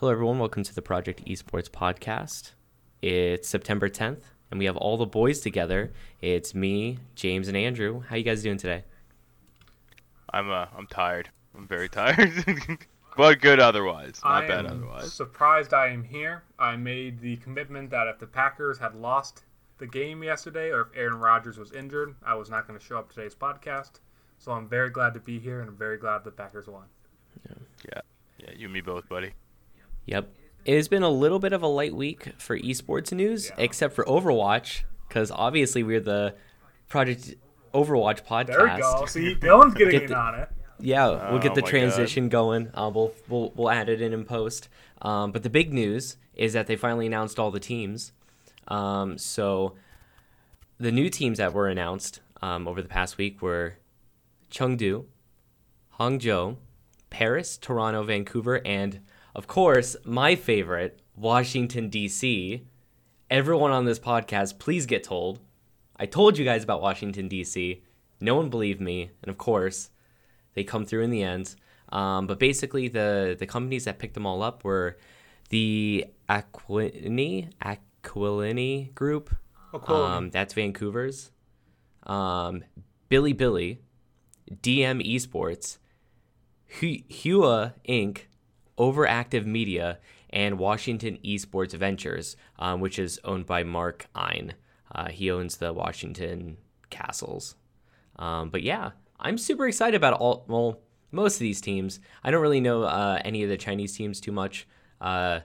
Hello, everyone. Welcome to the Project Esports podcast. It's September 10th, and we have all the boys together. It's me, James, and Andrew. How you guys doing today? I'm uh, I'm tired. I'm very tired, but good otherwise. Not I bad am otherwise. surprised I am here. I made the commitment that if the Packers had lost the game yesterday or if Aaron Rodgers was injured, I was not going to show up today's podcast. So I'm very glad to be here and I'm very glad the Packers won. Yeah, yeah, you and me both, buddy. Yep. It has been a little bit of a light week for esports news, Yeah. except for Overwatch, because obviously we're the Project Overwatch podcast. There we go. See, Dylan's getting Get in the- on it. Yeah, we'll get Oh the my transition going. Uh, we'll, we'll we'll add it in in post. Um, but the big news is that they finally announced all the teams. Um, so the new teams that were announced um, over the past week were Chengdu, Hangzhou, Paris, Toronto, Vancouver, and of course my favorite, Washington D.C. Everyone on this podcast, please get told. I told you guys about Washington D.C. No one believed me, and of course they come through in the end. Um, but basically, the the companies that picked them all up were the Aquilini Aquilini Group. Aquilini. Um, that's Vancouver's. Um, Bilibili, DM Esports, Hu- Huya Inc., Overactive Media, and Washington Esports Ventures, um, which is owned by Mark Ein. Uh, he owns the Washington Kastles. Um, but yeah, I'm super excited about all. Well, most of these teams. I don't really know uh, any of the Chinese teams too much, uh,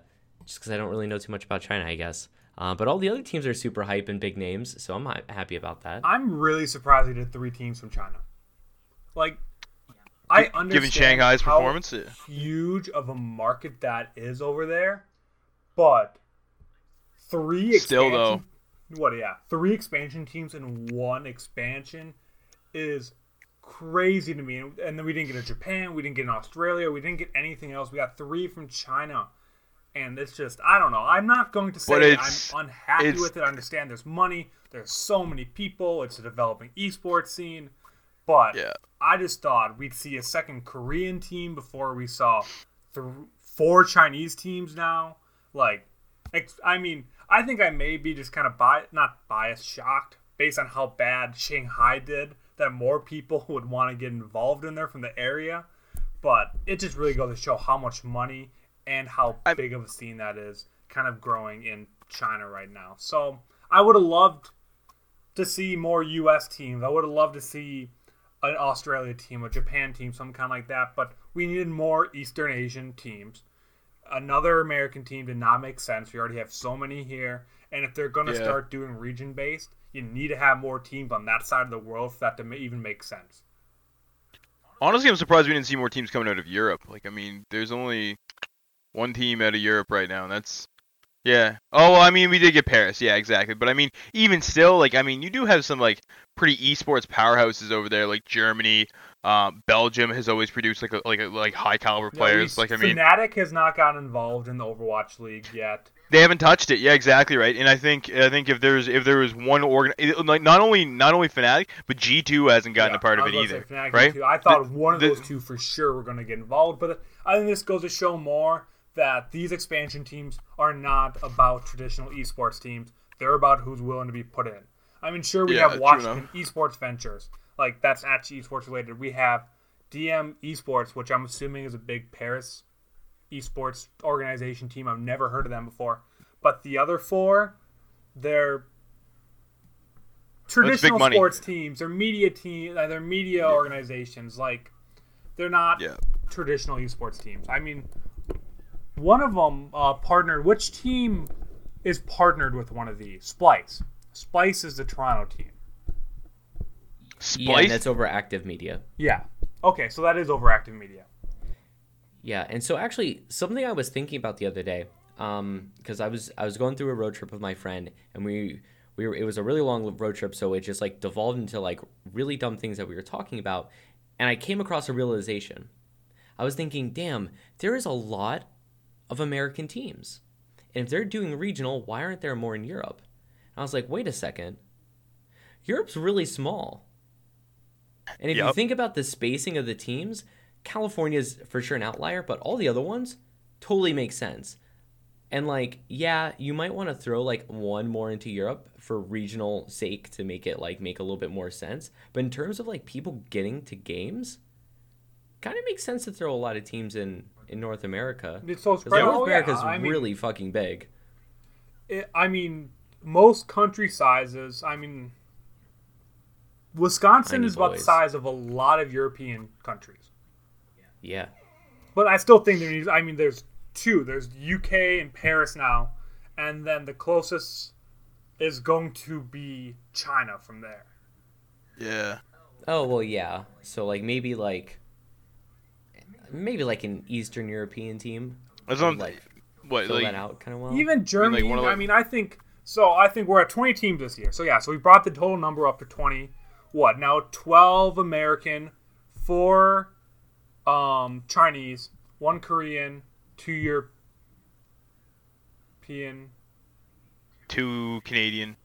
just because I don't really know too much about China, I guess. Uh, but all the other teams are super hype and big names, so I'm happy about that. I'm really surprised they did three teams from China. Like, I understand Given Shanghai's how performance, huge of a market that is over there, but three Still, though. expansion- what? Yeah, three expansion teams in one expansion is crazy to me. And and then we didn't get a Japan, we didn't get an Australia, we didn't get anything else. We got three from China, and it's just I don't know. I'm not going to say But that it's- I'm unhappy with it. I understand there's money, there's so many people, it's a developing esports scene, but yeah. I just thought we'd see a second Korean team before we saw th- four Chinese teams now. Like, ex- I mean, I think I may be just kind of bi- not biased, shocked based on how bad Shanghai did that more people would want to get involved in there from the area. But it just really goes to show how much money and how I- big of a scene that is kind of growing in China right now. So I would have loved to see more U.S. teams. I would have loved to see an Australia team, a Japan team, some kind like that. But we needed more Eastern Asian teams. Another American team did not make sense. We already have so many here, and if they're going to Yeah. start doing region based, you need to have more teams on that side of the world for that to even make sense. Honestly, I'm surprised we didn't see more teams coming out of Europe. Like, I mean, there's only one team out of Europe right now, and that's yeah. Oh, well, I mean, we did get Paris, yeah, exactly. But I mean, even still, like, I mean, you do have some like pretty esports powerhouses over there, like Germany, um, Belgium has always produced like a, like a, like high caliber players. Yeah, like, I mean, Fnatic has not gotten involved in the Overwatch League yet. They haven't touched it. Yeah, exactly right. And I think I think if there's if there was one organ like not only not only Fnatic but G two hasn't gotten Yeah, a part of it either, Fnatic right? too. I thought The- one of the- those two for sure were going to get involved, but I think this goes to show more that these expansion teams are not about traditional esports teams. They're about who's willing to be put in. I mean, sure, we Yeah, have Washington Esports Ventures, like that's actually esports related. We have DM Esports, which I'm assuming is a big Paris esports organization team. I've never heard of them before, but the other four, they're traditional sports teams. They're media team. uh, They're media organizations. Like they're not Yeah. traditional esports teams. I mean, one of them uh, partnered. Which team is partnered with one of these? Splyce. Splyce is the Toronto team. Yeah, Splyce. and that's OverActive Media. Yeah. Okay, so that is overactive media. Yeah, and so actually, something I was thinking about the other day, um, because I was I was going through a road trip with my friend, and we we were it was a really long road trip, so it just like devolved into like really dumb things that we were talking about, and I came across a realization. I was thinking, damn, there is a lot of American teams, and if they're doing regional, why aren't there more in Europe? And I was like, wait a second, Europe's really small. And if you think about the spacing of the teams, California's for sure an outlier, but all the other ones totally make sense. And like, yeah, you might want to throw like one more into Europe for regional sake to make it like make a little bit more sense. But in terms of like people getting to games, kind of makes sense to throw a lot of teams in in North America. It's so 'Cause spread. North Oh, yeah, America's I mean, really fucking big. it, I mean, most country sizes. I mean, Wisconsin Tiny is about the size of a lot of European countries. Yeah. But I still think there needs. I mean, there's two. There's UK and Paris now, and then the closest is going to be China from there. Yeah. Oh well, yeah. So like maybe like maybe like an Eastern European team. That's what I'm, like what fill like that out kind of well. Even Germany. one of I mean, I think so. I think we're at 20 teams this year. So yeah. So we brought the total number up to 20. What now? 12 American, four um, Chinese, one Korean, two European. two Canadian.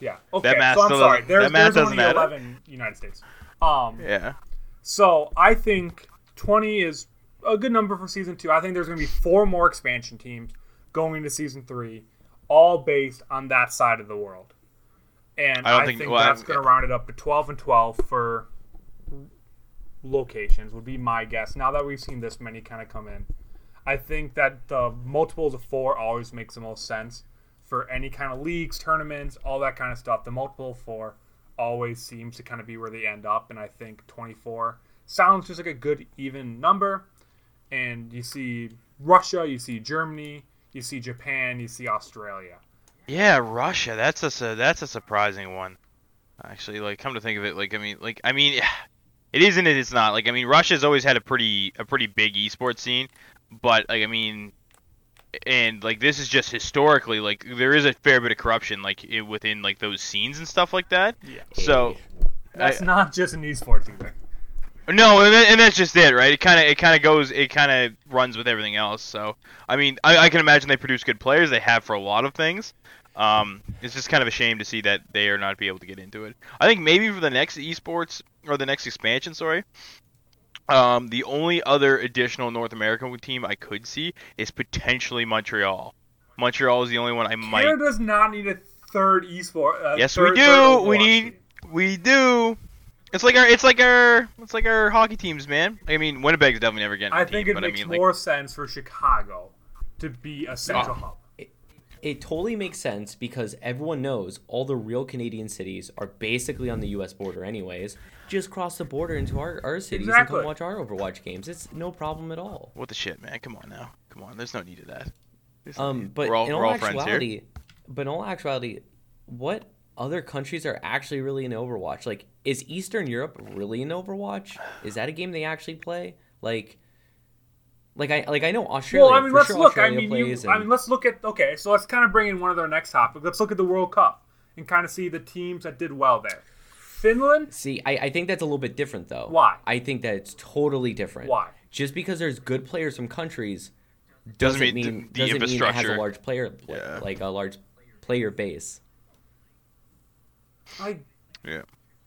Yeah. Okay. That math so I'm still sorry. doesn't- There's, that math there's doesn't only add up? 11 United States. Um. Yeah. So I think 20 is a good number for season two. I think there's going to be four more expansion teams going into season three, all based on that side of the world. And I I, think, think- well, that's going to round it up to 12 and 12 for locations, would be my guess. Now that we've seen this many kind of come in, I think that the multiples of four always makes the most sense for any kind of leagues, tournaments, all that kind of stuff. The multiple of four always seems to kind of be where they end up, and I think 24 sounds just like a good even number. And you see Russia, you see Germany, you see Japan, you see Australia. Yeah, Russia. That's a that's a surprising one. Actually, like come to think of it, like I mean, like I mean, it isn't it. It's not. Like I mean, Russia's always had a pretty a pretty big esports scene, but like I mean, and like this is just historically like there is a fair bit of corruption like within like those scenes and stuff like that. Yeah. So That's I- not just an esports either. No, and, and that's just it, right? It kind of it kind of goes it kind of runs with everything else. So I mean, I, I can imagine they produce good players. They have for a lot of things. Um, it's just kind of a shame to see that they are not be able to get into it. I think maybe for the next esports or the next expansion, sorry. Um, the only other additional North American team I could see is potentially Montreal. Montreal is the only one I might. Canada does not need a third esport. Uh, Yes, third, we do. We need. team. We do. It's like our. It's like our. It's like our hockey teams, man. I mean, Winnipeg's definitely never getting. a I think team, it but makes I mean, more sense for Chicago to be a central Oh. hub. It totally makes sense because everyone knows all the real Canadian cities are basically on the U.S. border, anyways. Just cross the border into our, our cities and come watch our Overwatch games. It's no problem at all. like, what the shit, man? Come on now. Come on. There's no need of that. There's no Um, need. but we're all, in we're all all friends here. actuality, but in all actuality, what other countries are actually really in Overwatch? Like, is Eastern Europe really in Overwatch? Is that a game they actually play? Like, like I like I know Australia. Well, I mean, let's sure look. Australia I mean, you, plays I mean, let's look at. Okay, so let's kind of bring in one of their next topic. Let's look at the World Cup and kind of see the teams that did well there. Finland. See, I, I think that's a little bit different though. Why? I think that it's totally different. Why? Just because there's good players from countries Doesn't doesn't, mean mean, the- the doesn't mean it has a large player Yeah. like a large player base. I Yeah.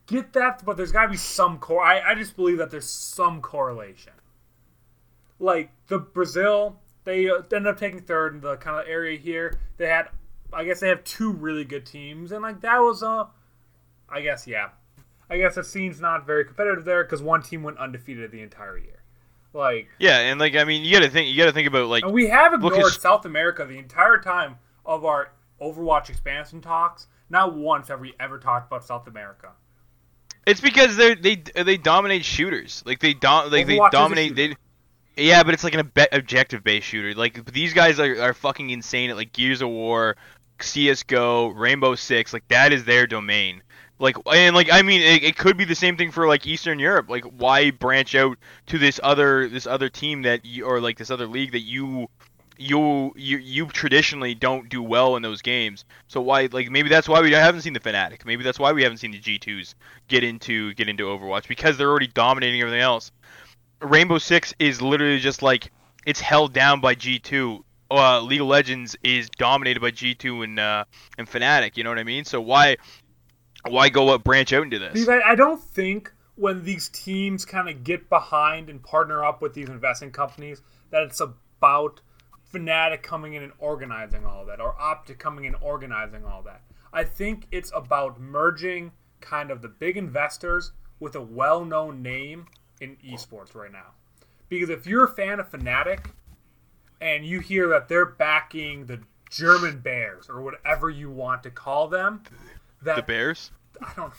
get that, but there's got to be some core. I, I just believe that there's some correlation. Like the Brazil, they uh, ended up taking third in the kind of area here. They had, I guess, they have two really good teams, and like that was a, I guess, yeah, I guess the scene's not very competitive there because one team went undefeated the entire year. Like, Yeah, and like I mean, you gotta think. You gotta think about like. and we have ignored South America the entire time of our Overwatch expansion talks. Not once have we ever talked about South America. It's because they they they dominate shooters. Like they dom like they Overwatch is a dominate. They, yeah, but it's like an ob- objective based shooter. Like these guys are, are fucking insane at like Gears of War, CS:GO, Rainbow Six. Like that is their domain. Like and like I mean, it, it could be the same thing for like Eastern Europe. Like why branch out to this other this other team that you or like this other league that you you you you traditionally don't do well in those games. So why like maybe that's why we haven't seen the Fnatic. Maybe that's why we haven't seen the G2s get into get into Overwatch because they're already dominating everything else. Rainbow Six is literally just like it's held down by G2. Uh, League of Legends is dominated by G2 and uh, and Fnatic. You know what I mean? So why why go up branch out into this? I don't think when these teams kind of get behind and partner up with these investing companies that it's about Fnatic coming in and organizing all that, or Optic coming in and organizing all that. I think it's about merging kind of the big investors with a well-known name in esports right now. Because if you're a fan of Fnatic and you hear that they're backing the German Bears or whatever you want to call them, that The Bears. I don't.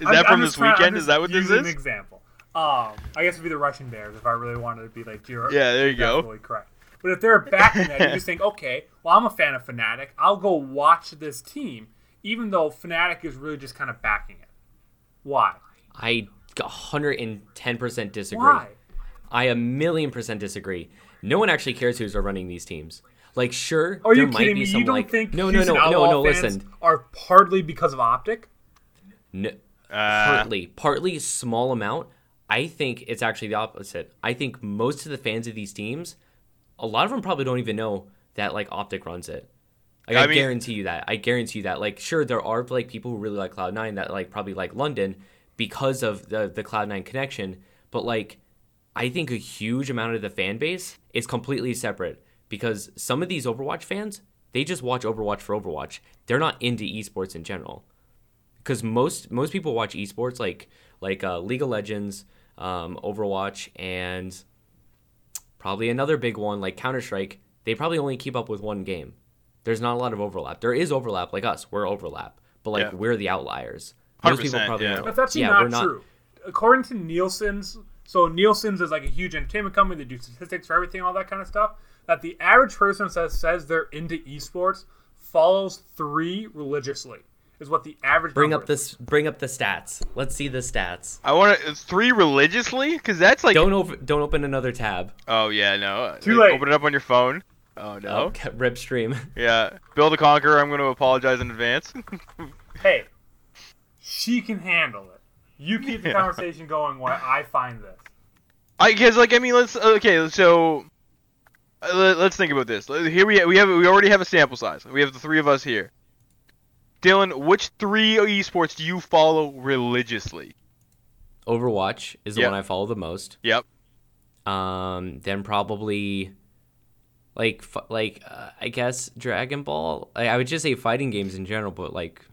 Is I'm- that from this trying- weekend? Is that what this is? An example. Um, I guess it'd be the Russian Bears if I really wanted to be like Yeah, there you go. correct. But if they're backing that, you just think, okay, well, I'm a fan of Fnatic. I'll go watch this team, even though Fnatic is really just kind of backing it. Why? I 110% disagree. Why? I a million percent disagree. No one actually cares who's running these teams. Like, sure, Are you there might kidding be me? some You don't like think no, no, Houston no, no, no. Listen, are partly because of Optic? no, Uh, partly, partly small amount. I think it's actually the opposite. I think most of the fans of these teams, a lot of them probably don't even know that like Optic runs it. Like I, I mean- guarantee you that. I guarantee you that. Like sure, there are like people who really like Cloud Nine that like probably like London because of the the Cloud Nine connection. But like, I think a huge amount of the fan base is completely separate because some of these Overwatch fans they just watch Overwatch for Overwatch. They're not into esports in general because most most people watch esports like like uh, League of Legends, um, Overwatch, and probably another big one like Counter Strike. They probably only keep up with one game. There's not a lot of overlap. There is overlap, like us. We're overlap, but like Yeah. we're the outliers. Most people probably yeah. don't. That's actually yeah, not, we're not true. According to Nielsen's, so Nielsen's is like a huge entertainment company. They do statistics for everything, all that kind of stuff. That the average person says says they're into esports follows three religiously is what the average. Bring up is. this. Bring up the stats. Let's see the stats. I want to three religiously because that's like. Don't over, don't open another tab. Oh yeah, no. Too Like, late. Open it up on your phone. Oh no. Oh, rip stream. Yeah. Bill the Conqueror. I'm going to apologize in advance. Hey, she can handle it. You keep the Yeah. conversation going while I find this. I guess like I mean let's okay so uh, let- let's think about this. Here we we have we already have a sample size. We have the three of us here. Dylan, which three esports do you follow religiously? Overwatch is the Yeah. one I follow the most. Yep. Um, then probably like f- like uh, I guess Dragon Ball. I, I would just say fighting games in general, but like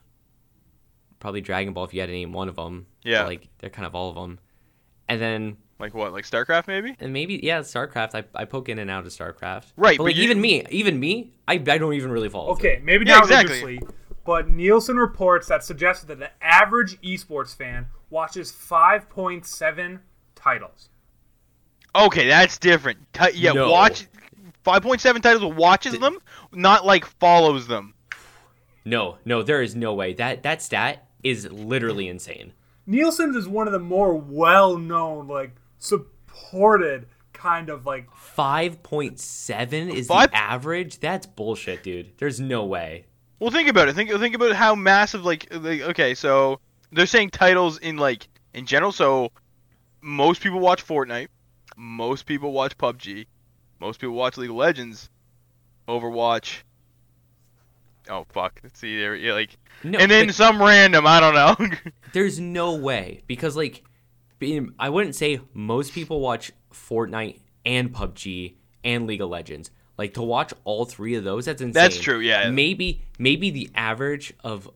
probably Dragon Ball if you had to name one of them. Yeah. like they're kind of all of them. And then Like what? Like StarCraft maybe? and maybe yeah, StarCraft. I, I poke in and out of StarCraft. Right, but, but like you- even me, even me, I, I don't even really follow. Okay, maybe Yeah, not exactly. religiously, but Nielsen reports that suggested that the average esports fan watches 5.7 titles. Okay, that's different. Ti- yeah, No. watch 5.7 titles watches them, not like follows them. No, no, there is no way that that stat is literally insane. Nielsen's is one of the more well-known, like supported kind of like. Five point seven is Five- the average. That's bullshit, dude. There's no way. Well, think about it. Think think about how massive like, like okay, so they're saying titles in like in general. So most people watch Fortnite, most people watch PUBG, most people watch League of Legends, Overwatch. Oh fuck! Let's see there, yeah, like, No, and then some random. I don't know. There's no way because like, I wouldn't say most people watch Fortnite and PUBG and League of Legends. Like to watch all three of those, that's insane. That's true, yeah. Maybe maybe the average of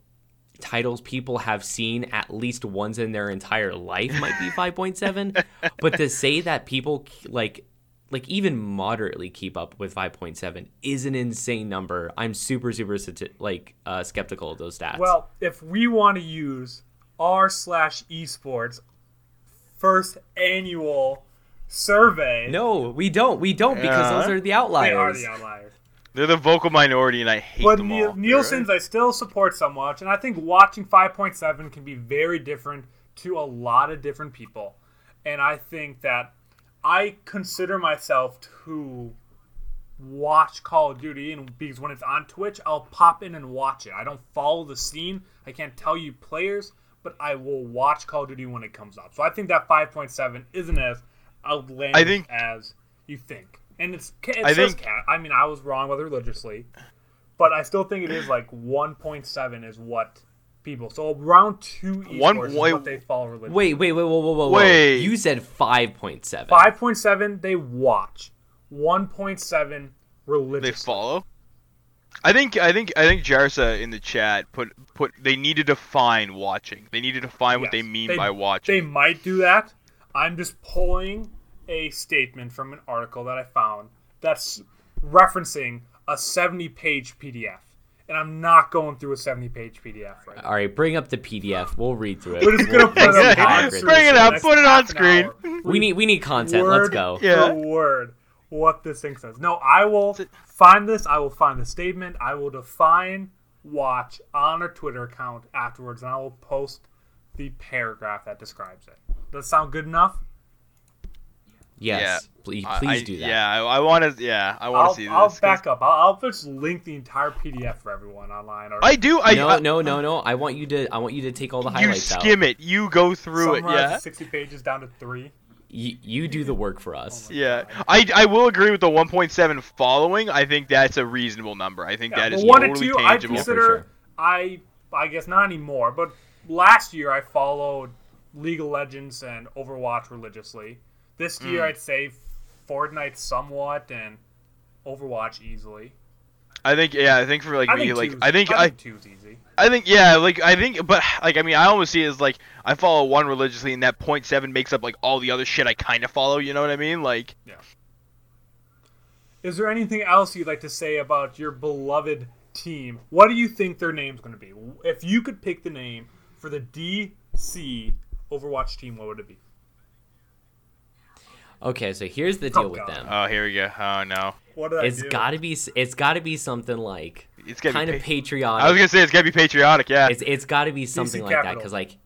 titles people have seen at least once in their entire life might be 5.7 but to say that people like like even moderately keep up with 5.7 is an insane number i'm super super like uh, skeptical of those stats Well, if we want to use r slash esports first annual survey, no we don't we don't because Yeah. those are the they outliers are the outliers. They're the vocal minority, and I hate But them Niel- all. Nielsen's I still support so much, and I think watching 5.7 can be very different to a lot of different people. And I think that I consider myself to watch Call of Duty, and because when it's on Twitch, I'll pop in and watch it. I don't follow the scene. I can't tell you players, but I will watch Call of Duty when it comes up. So I think that 5.7 isn't as outlandish I think- as you think. And it's it I says think- cat. I mean, I was wrong with religiously, but I still think it is like 1.7 is what people. So around two esports One- is wait- what they follow religiously. wait wait wait whoa whoa whoa whoa Wait. you said 5.7 5.7 they watch. 1.7 They follow. I think I think I think Jarsa in the chat put put they need to define watching. They need to define what they mean They- by watching. They might do that. I'm just pulling a statement from an article that I found that's referencing a 70 page PDF. And I'm not going through a 70 page PDF right now. All right, bring up the PDF. We'll read through it. We're just gonna put We'll- it we'll up talk on with the it. Bring it the up, put it on screen. We need we need content. word Let's go. Yeah. word what this thing says. No, I will find this. I will find the statement. I will define watch on our Twitter account afterwards, and I will post the paragraph that describes it. Does that sound good enough? Yes, please, please I- do that. Yeah, I, I want to. Yeah, I want to see this. I'll 'cause back up. I'll, I'll just link the entire PDF for everyone online. Or I do. I, no, I no, no, no. I want you to. I want you to take all the You highlights out. skim it. You go through it. Yeah. 60 pages down to three. You, you do the work for us. Yeah, I, I will agree with the 1.7 following. I think that's a reasonable number. I think Yeah, that is one totally and two, I tangible. consider. sure. I I guess not anymore, but last year I followed League of Legends and Overwatch religiously. This year Mm. I'd say Fortnite somewhat and Overwatch easily. I think yeah, I think for like I me, like I think I I, think two's easy. I think yeah, like I think, but like I mean, I almost see it as like I follow one religiously, and that point seven makes up like all the other shit I kind of follow. You know what I mean? Like yeah. Is there anything else you'd like to say about your beloved team? What do you think their name's going to be? If you could pick the name for the DC Overwatch team, what would it be? Okay, so here's the deal Oh, with God. them. oh here we go. Oh no, What did I It's do? got to be. It's got to be something like it's gonna kind be of pa- patriotic. I was gonna say it's gotta be patriotic. Yeah. It's it's got to be something like that because like,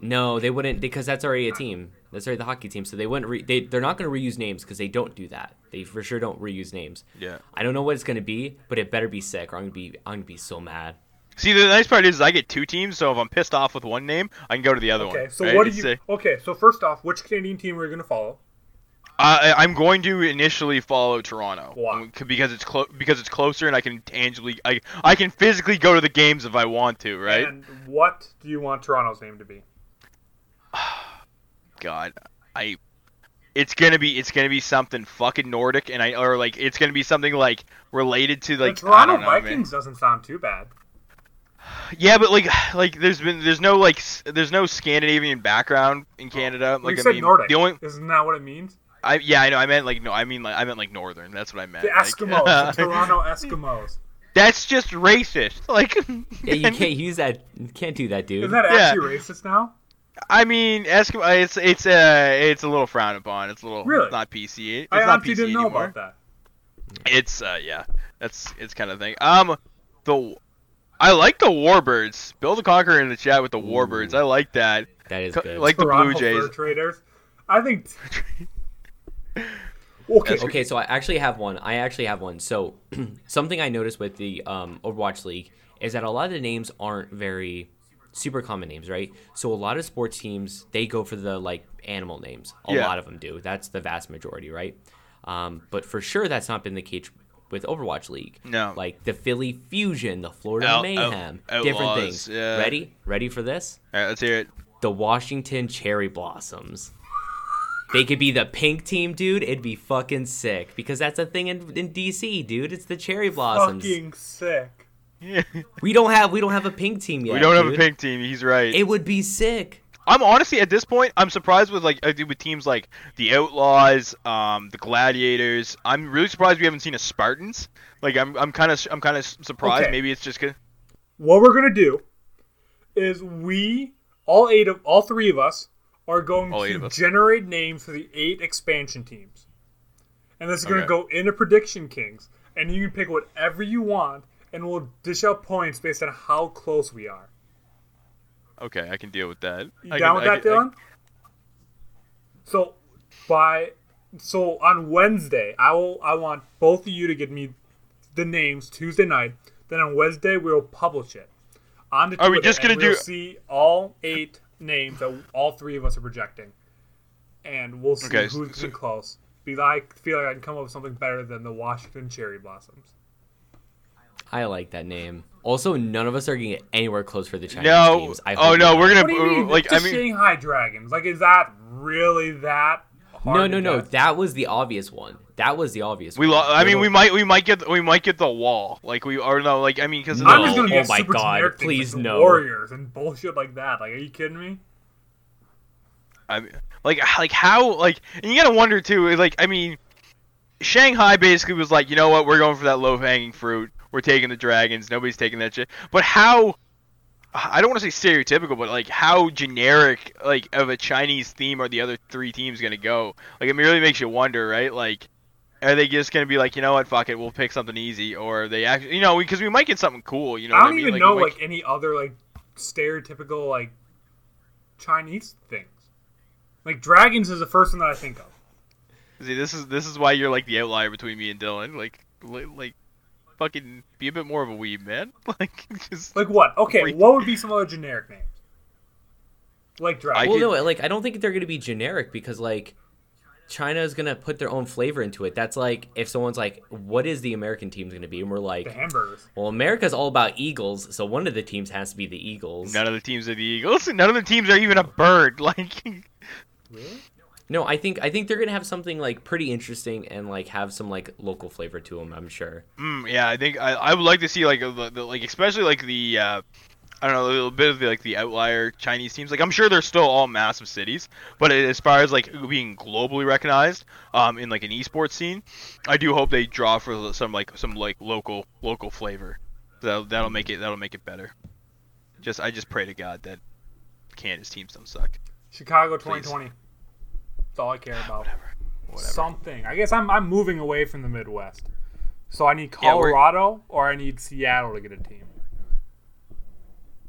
no, they wouldn't because that's already a team. That's already the hockey team. So they wouldn't. Re, they they're not going to reuse names because they don't do that. They for sure don't reuse names. yeah. I don't know what it's going to be, but it better be sick or I'm gonna be I'm gonna be so mad. See, the nice part is I get two teams, so if I'm pissed off with one name, I can go to the other one. Okay, so right? what do you? a- Okay, so first off, which Canadian team are you going to follow? I, I'm going to initially follow Toronto Why? Um, because it's clo- because it's closer and I can tangibly I I can physically go to the games if I want to, right? And what do you want Toronto's name to be? God, I it's gonna be it's gonna be something fucking Nordic, and I or like it's gonna be something like related to like the Toronto I don't know, man. Vikings doesn't sound too bad. Yeah, but like like there's been there's no like there's no Scandinavian background in Canada. Well, Like you I said mean, Nordic. the only Isn't that what it means? I yeah I know I meant like no I mean like I meant like northern. That's what I meant. The like- Eskimos, the Toronto Eskimos. That's just racist. Like Yeah, you can't use that. You can't do that, dude. Is that Yeah. actually racist now? I mean, Eskimo. It's it's uh it's a little frowned upon. It's a little Really? it's not PC. It's I not honestly PC didn't know anymore. about that. It's uh yeah, that's it's kind of thing. Um, the I like the Warbirds. Bill the Conqueror in the chat with the Warbirds. I like that. that is good. Like the Blue Jays. Fur Traders. I think. Okay. Okay, so I actually have one. I actually have one. So something I noticed with the um, Overwatch League is that a lot of the names aren't very super common names, right? So a lot of sports teams they go for the like animal names. A Yeah. lot of them do. That's the vast majority, right? Um, but for sure, that's not been the case with Overwatch League. No. Like the Philly Fusion, the Florida Out- Mayhem, out- different Outlaws, things. yeah. Ready? Ready for this? All right, let's hear it. the Washington Cherry Blossoms. They could be the pink team, dude. It'd be fucking sick because that's a thing in, in DC, dude. It's the Cherry Blossoms. Fucking sick. Yeah. We don't have we don't have a pink team yet. we don't have a pink team. He's right. It would be sick. I'm honestly at this point, I'm surprised with like with teams like the Outlaws, um, the Gladiators. I'm really surprised we haven't seen a Spartans. Like I'm, I'm kind of, I'm kind of surprised. Okay. Maybe it's just good. What we're gonna do is we all eight of all three of us are going All to generate names for the eight expansion teams, and this is gonna Okay. go into prediction kings, and you can pick whatever you want, and we'll dish out points based on how close we are. Okay, I can deal with that. You I down can- with I that, can- I- Dylan? So by so on Wednesday, I will I want both of you to give me the names Tuesday night. Then on Wednesday we'll publish it. On the Are we Twitter, just gonna and we'll do- see all eight names that all three of us are projecting, and we'll see Okay, who's so- getting close. Because I feel like I can come up with something better than the Washington Cherry Blossoms. I like that name. Also, none of us are gonna get anywhere close for the Chinese No. teams. I Oh no, not. we're gonna What do mean? like. I mean, Shanghai Dragons. Like, is that really that? Hard No, no, no. guess? That was the obvious one. That was the obvious. We one. lo- I mean, we might we might get we might get the wall. Like we are no, like I mean, because No. I'm just gonna Oh my super God, please like no. Warriors and bullshit like that. Like, are you kidding me? I mean, like like how like and you gotta wonder too. Like I mean, Shanghai basically was like, you know what, we're going for that low hanging fruit. We're taking the dragons. Nobody's taking that shit. But how? I don't want to say stereotypical, but like how generic like of a Chinese theme are the other three teams gonna go? Like it really makes you wonder, right? Like. Are they just gonna be like, you know what, fuck it, we'll pick something easy, or they actually, you know, because we might get something cool, you know? I don't mean? even we know like any other like stereotypical like Chinese things. Like dragons is the first one that I think of. See, this is this is why you're like the outlier between me and Dylan. Like, like, fucking be a bit more of a weeb, man. Like, just Like what? Okay, Wait. what would be some other generic names? Like I. Well, could- no, like I don't think they're gonna be generic because like China is gonna put their own flavor into it. That's like if someone's like, "What is the American team's gonna be?" and we're like, the like, hamburgers. "Well, America's all about eagles, so one of the teams has to be the Eagles." none of the teams are the Eagles. None of the teams are even a bird. Like, Really? No, I think I think they're gonna have something like pretty interesting and like have some like local flavor to them. I'm sure. mm, yeah, I think I, I would like to see like the, the like especially like the uh, I don't know a little bit of the, like the outlier Chinese teams. Like I'm sure they're still all massive cities, but as far as like being globally recognized um in like an esports scene, I do hope they draw for some like some like local local flavor. That'll that'll make it that'll make it better. Just I just pray to God that Canada's teams don't suck. Chicago Please. 2020. That's all I care about. Whatever. Whatever. Something. I guess I'm I'm moving away from the Midwest. So I need Yeah, Colorado or I need Seattle to get a team.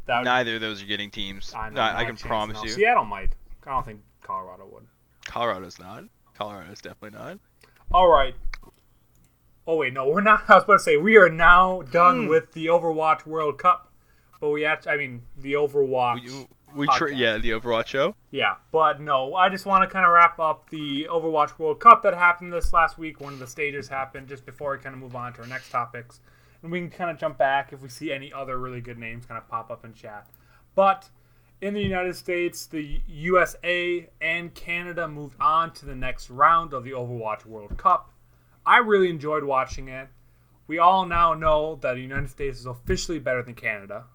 That would, Neither of those are getting teams. I, I, know, I can promise now. you. Seattle might. I don't think Colorado would. Colorado's not. Colorado's definitely not. All right. Oh wait, no, we're not. I was about to say we are now done Hmm. with the Overwatch World Cup, but we actually, I mean, the Overwatch. We, we tr- yeah, the Overwatch show. Yeah, but no, I just want to kind of wrap up the Overwatch World Cup that happened this last week. One of the stages happened just before we kind of move on to our next topics. And we can kind of jump back if we see any other really good names kind of pop up in chat. But in the United States, the USA and Canada moved on to the next round of the Overwatch World Cup. I really enjoyed watching it. We all now know that the United States is officially better than Canada.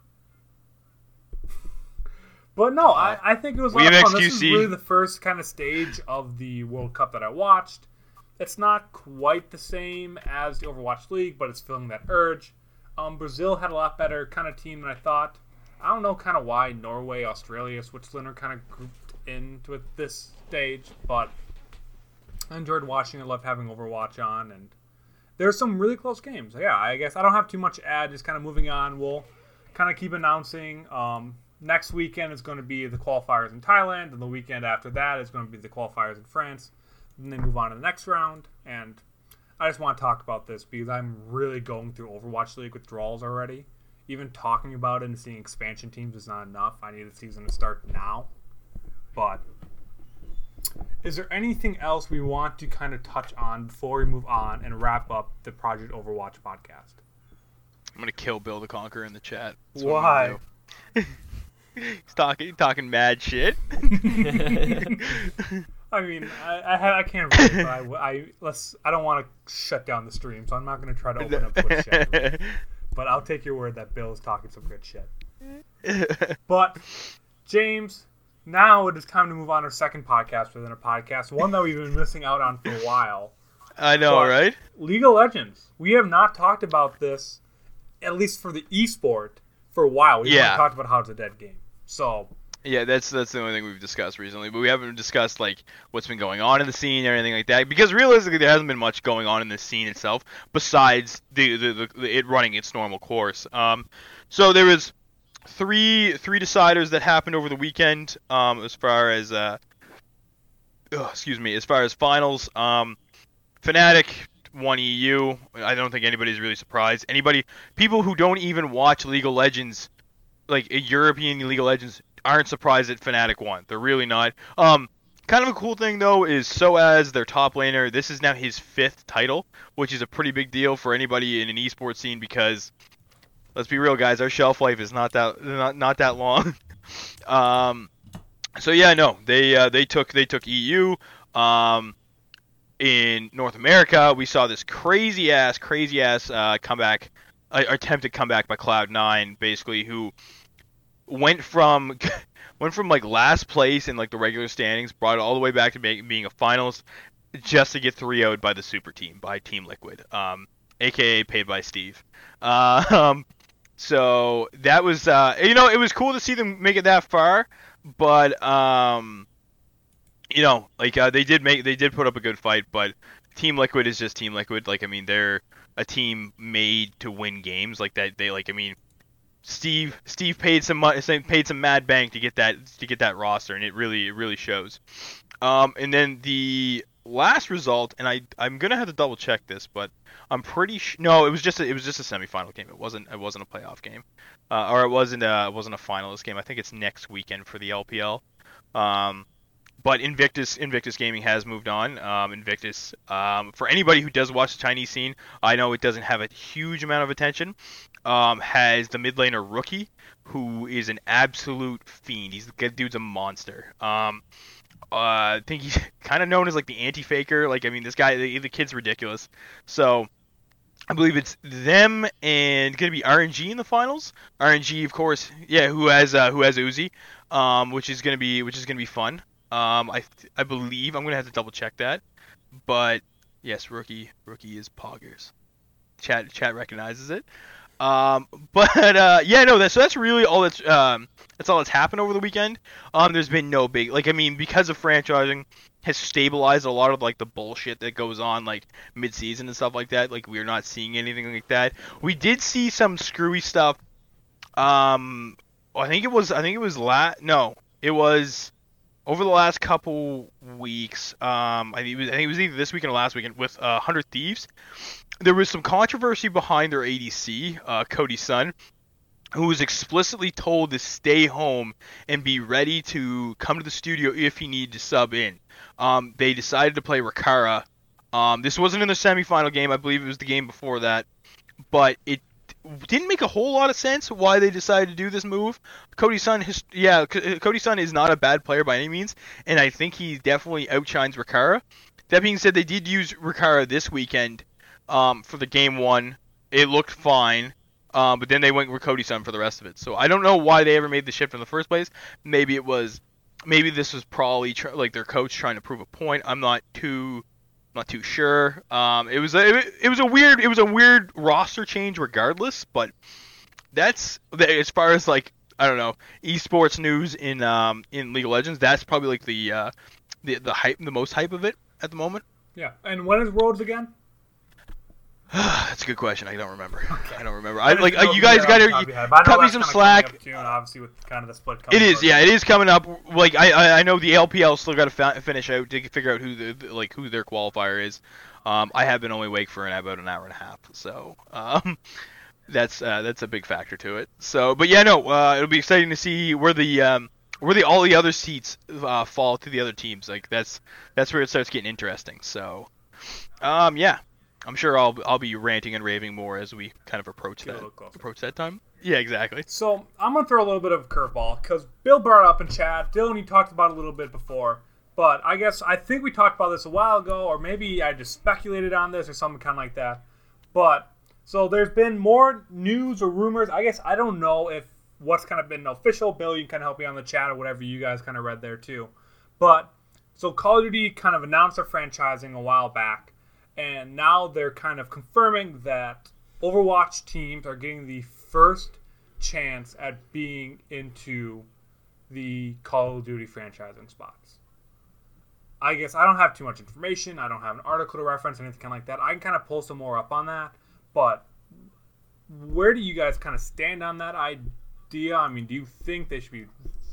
But no, I, I think it was a We lot of have fun. This is really the first kind of stage of the World Cup that I watched. It's not quite the same as the Overwatch League, but it's feeling that urge. Um, Brazil had a lot better kind of team than I thought. I don't know kind of why Norway, Australia, Switzerland are kind of grouped into this stage, but I enjoyed watching. I loved having Overwatch on, and there's some really close games. Yeah, I guess I don't have too much to add. Just kind of moving on. We'll kind of keep announcing. Um, next weekend is going to be the qualifiers in Thailand, and the weekend after that is going to be the qualifiers in France. And then move on to the next round. And I just want to talk about this because I'm really going through Overwatch League withdrawals already. Even talking about it and seeing expansion teams is not enough. I need the season to start now. But is there anything else we want to kind of touch on before we move on and wrap up the Project Overwatch podcast? I'm gonna kill Bill the Conqueror in the chat. That's Why? what I'm gonna do. He's talking talking mad shit. I mean, I I, I can't read, but I, I let's. I don't want to shut down the stream, so I'm not going to try to open up Twitch chat. But I'll take your word that Bill is talking some good shit. But James, now it is time to move on to our second podcast within a podcast, one that we've been missing out on for a while. I know, But- right? League of Legends. We have not talked about this, at least for the esport, for a while. We Yeah. haven't talked about how it's a dead game. So Yeah, that's that's the only thing we've discussed recently, but we haven't discussed like what's been going on in the scene or anything like that. Because realistically, there hasn't been much going on in the scene itself besides the the, the, the it running its normal course. Um, so there was three three deciders that happened over the weekend. Um, as far as uh, ugh, excuse me, as far as finals, um, Fnatic won EU. I don't think anybody's really surprised. Anybody, people who don't even watch League of Legends, like European League of Legends, aren't surprised that Fnatic won. They're really not. Um, kind of a cool thing though is Soaz, their top laner. This is now his fifth title, which is a pretty big deal for anybody in an esports scene because, let's be real, guys, our shelf life is not that not not that long. um, so yeah, no, they uh, they took they took EU. Um, in North America, we saw this crazy ass, crazy ass uh, comeback, attempted comeback by Cloud Nine, basically, who went from went from like last place in like the regular standings, brought it all the way back to make, being a finalist, just to get 3 0'd by the super team by Team Liquid, um, aka paid by Steve. Uh, um, so that was uh, you know it was cool to see them make it that far, but um, you know like uh, they did make they did put up a good fight, but Team Liquid is just Team Liquid. Like I mean they're a team made to win games like that. They like I mean Steve Steve paid some money, paid some mad bank to get that to get that roster, and it really it really shows. Um, and then the last result, and I I'm gonna have to double check this, but I'm pretty sh- no, it was just a, it was just a semifinal game. It wasn't it wasn't a playoff game, uh, or it wasn't a, it wasn't a finalist game. I think it's next weekend for the LPL. Um, but Invictus Invictus Gaming has moved on. Um, Invictus, um, for anybody who does watch the Chinese scene, I know it doesn't have a huge amount of attention. Um, has the mid laner rookie, who is an absolute fiend. He's the dude's a monster. Um, uh, I think he's kind of known as like the anti-faker. Like, I mean, this guy, the, the kid's ridiculous. So, I believe it's them and going to be RNG in the finals. RNG, of course, yeah, who has uh, who has Uzi, um, which is to be which is going to be fun. Um, I I believe I'm to have to double check that, but yes, rookie rookie is Poggers. Chat chat recognizes it. Um, but uh, yeah, no, that's so that's really all that's um, that's all that's happened over the weekend. Um, there's been no big like I mean because of franchising has stabilized a lot of like the bullshit that goes on like mid-season and stuff like that. Like we're not seeing anything like that. We did see some screwy stuff. Um, I think it was I think it was la no, it was over the last couple weeks. Um, I think, it was, I think it was either this weekend or last weekend with uh, Hundred Thieves there was some controversy behind their ADC, uh, Cody Sun, who was explicitly told to stay home and be ready to come to the studio if he needed to sub in. Um, they decided to play Rikara. Um, this wasn't in the semifinal game. I believe it was the game before that, but it didn't make a whole lot of sense why they decided to do this move. Cody Sun, his, yeah, Cody Sun is not a bad player by any means, and I think he definitely outshines Rikara. That being said, they did use Rikara this weekend um, for the game one. It looked fine, um, but then they went with Cody Sun for the rest of it. So I don't know why they ever made the shift in the first place. Maybe it was, maybe this was probably tr- like their coach trying to prove a point. I'm not too, not too sure. Um, it was a, it, was a weird, it was a weird roster change regardless. But that's as far as like I don't know esports news in um in League of Legends. That's probably like the uh, the the hype, the most hype of it at the moment. Yeah, and when is Worlds again? That's a good question. I don't remember. Okay. I don't remember. I, like uh, you guys got to cut me some slack. Too, obviously with kind of the split. It is, yeah, it is coming up. Like I, I, I know the LPL still got to fa- finish out to figure out who the like who their qualifier is. Um, I have been only awake for an, about an hour and a half, so um, that's uh, that's a big factor to it. So, but yeah, no, uh, it'll be exciting to see where the um, where the all the other seats uh, fall to the other teams. Like that's that's where it starts getting interesting. So, um, yeah, I'm sure I'll I'll be ranting and raving more as we kind of approach Get that approach that time. Yeah, exactly. So I'm gonna throw a little bit of a curveball because Bill brought up in chat. Dylan, you talked about it a little bit before, but I guess I think we talked about this a while ago, or maybe I just speculated on this or something kind of like that. But so there's been more news or rumors. I guess I don't know if what's kind of been official. Bill, you can kind of help me on the chat or whatever you guys kind of read there too. But so Call of Duty kind of announced their franchising a while back and now they're kind of confirming that Overwatch teams are getting the first chance at being into the Call of Duty franchising spots. I guess I don't have too much information. I don't have an article to reference anything like that. I can kind of pull some more up on that. But where do you guys kind of stand on that idea? I mean, do you think they should be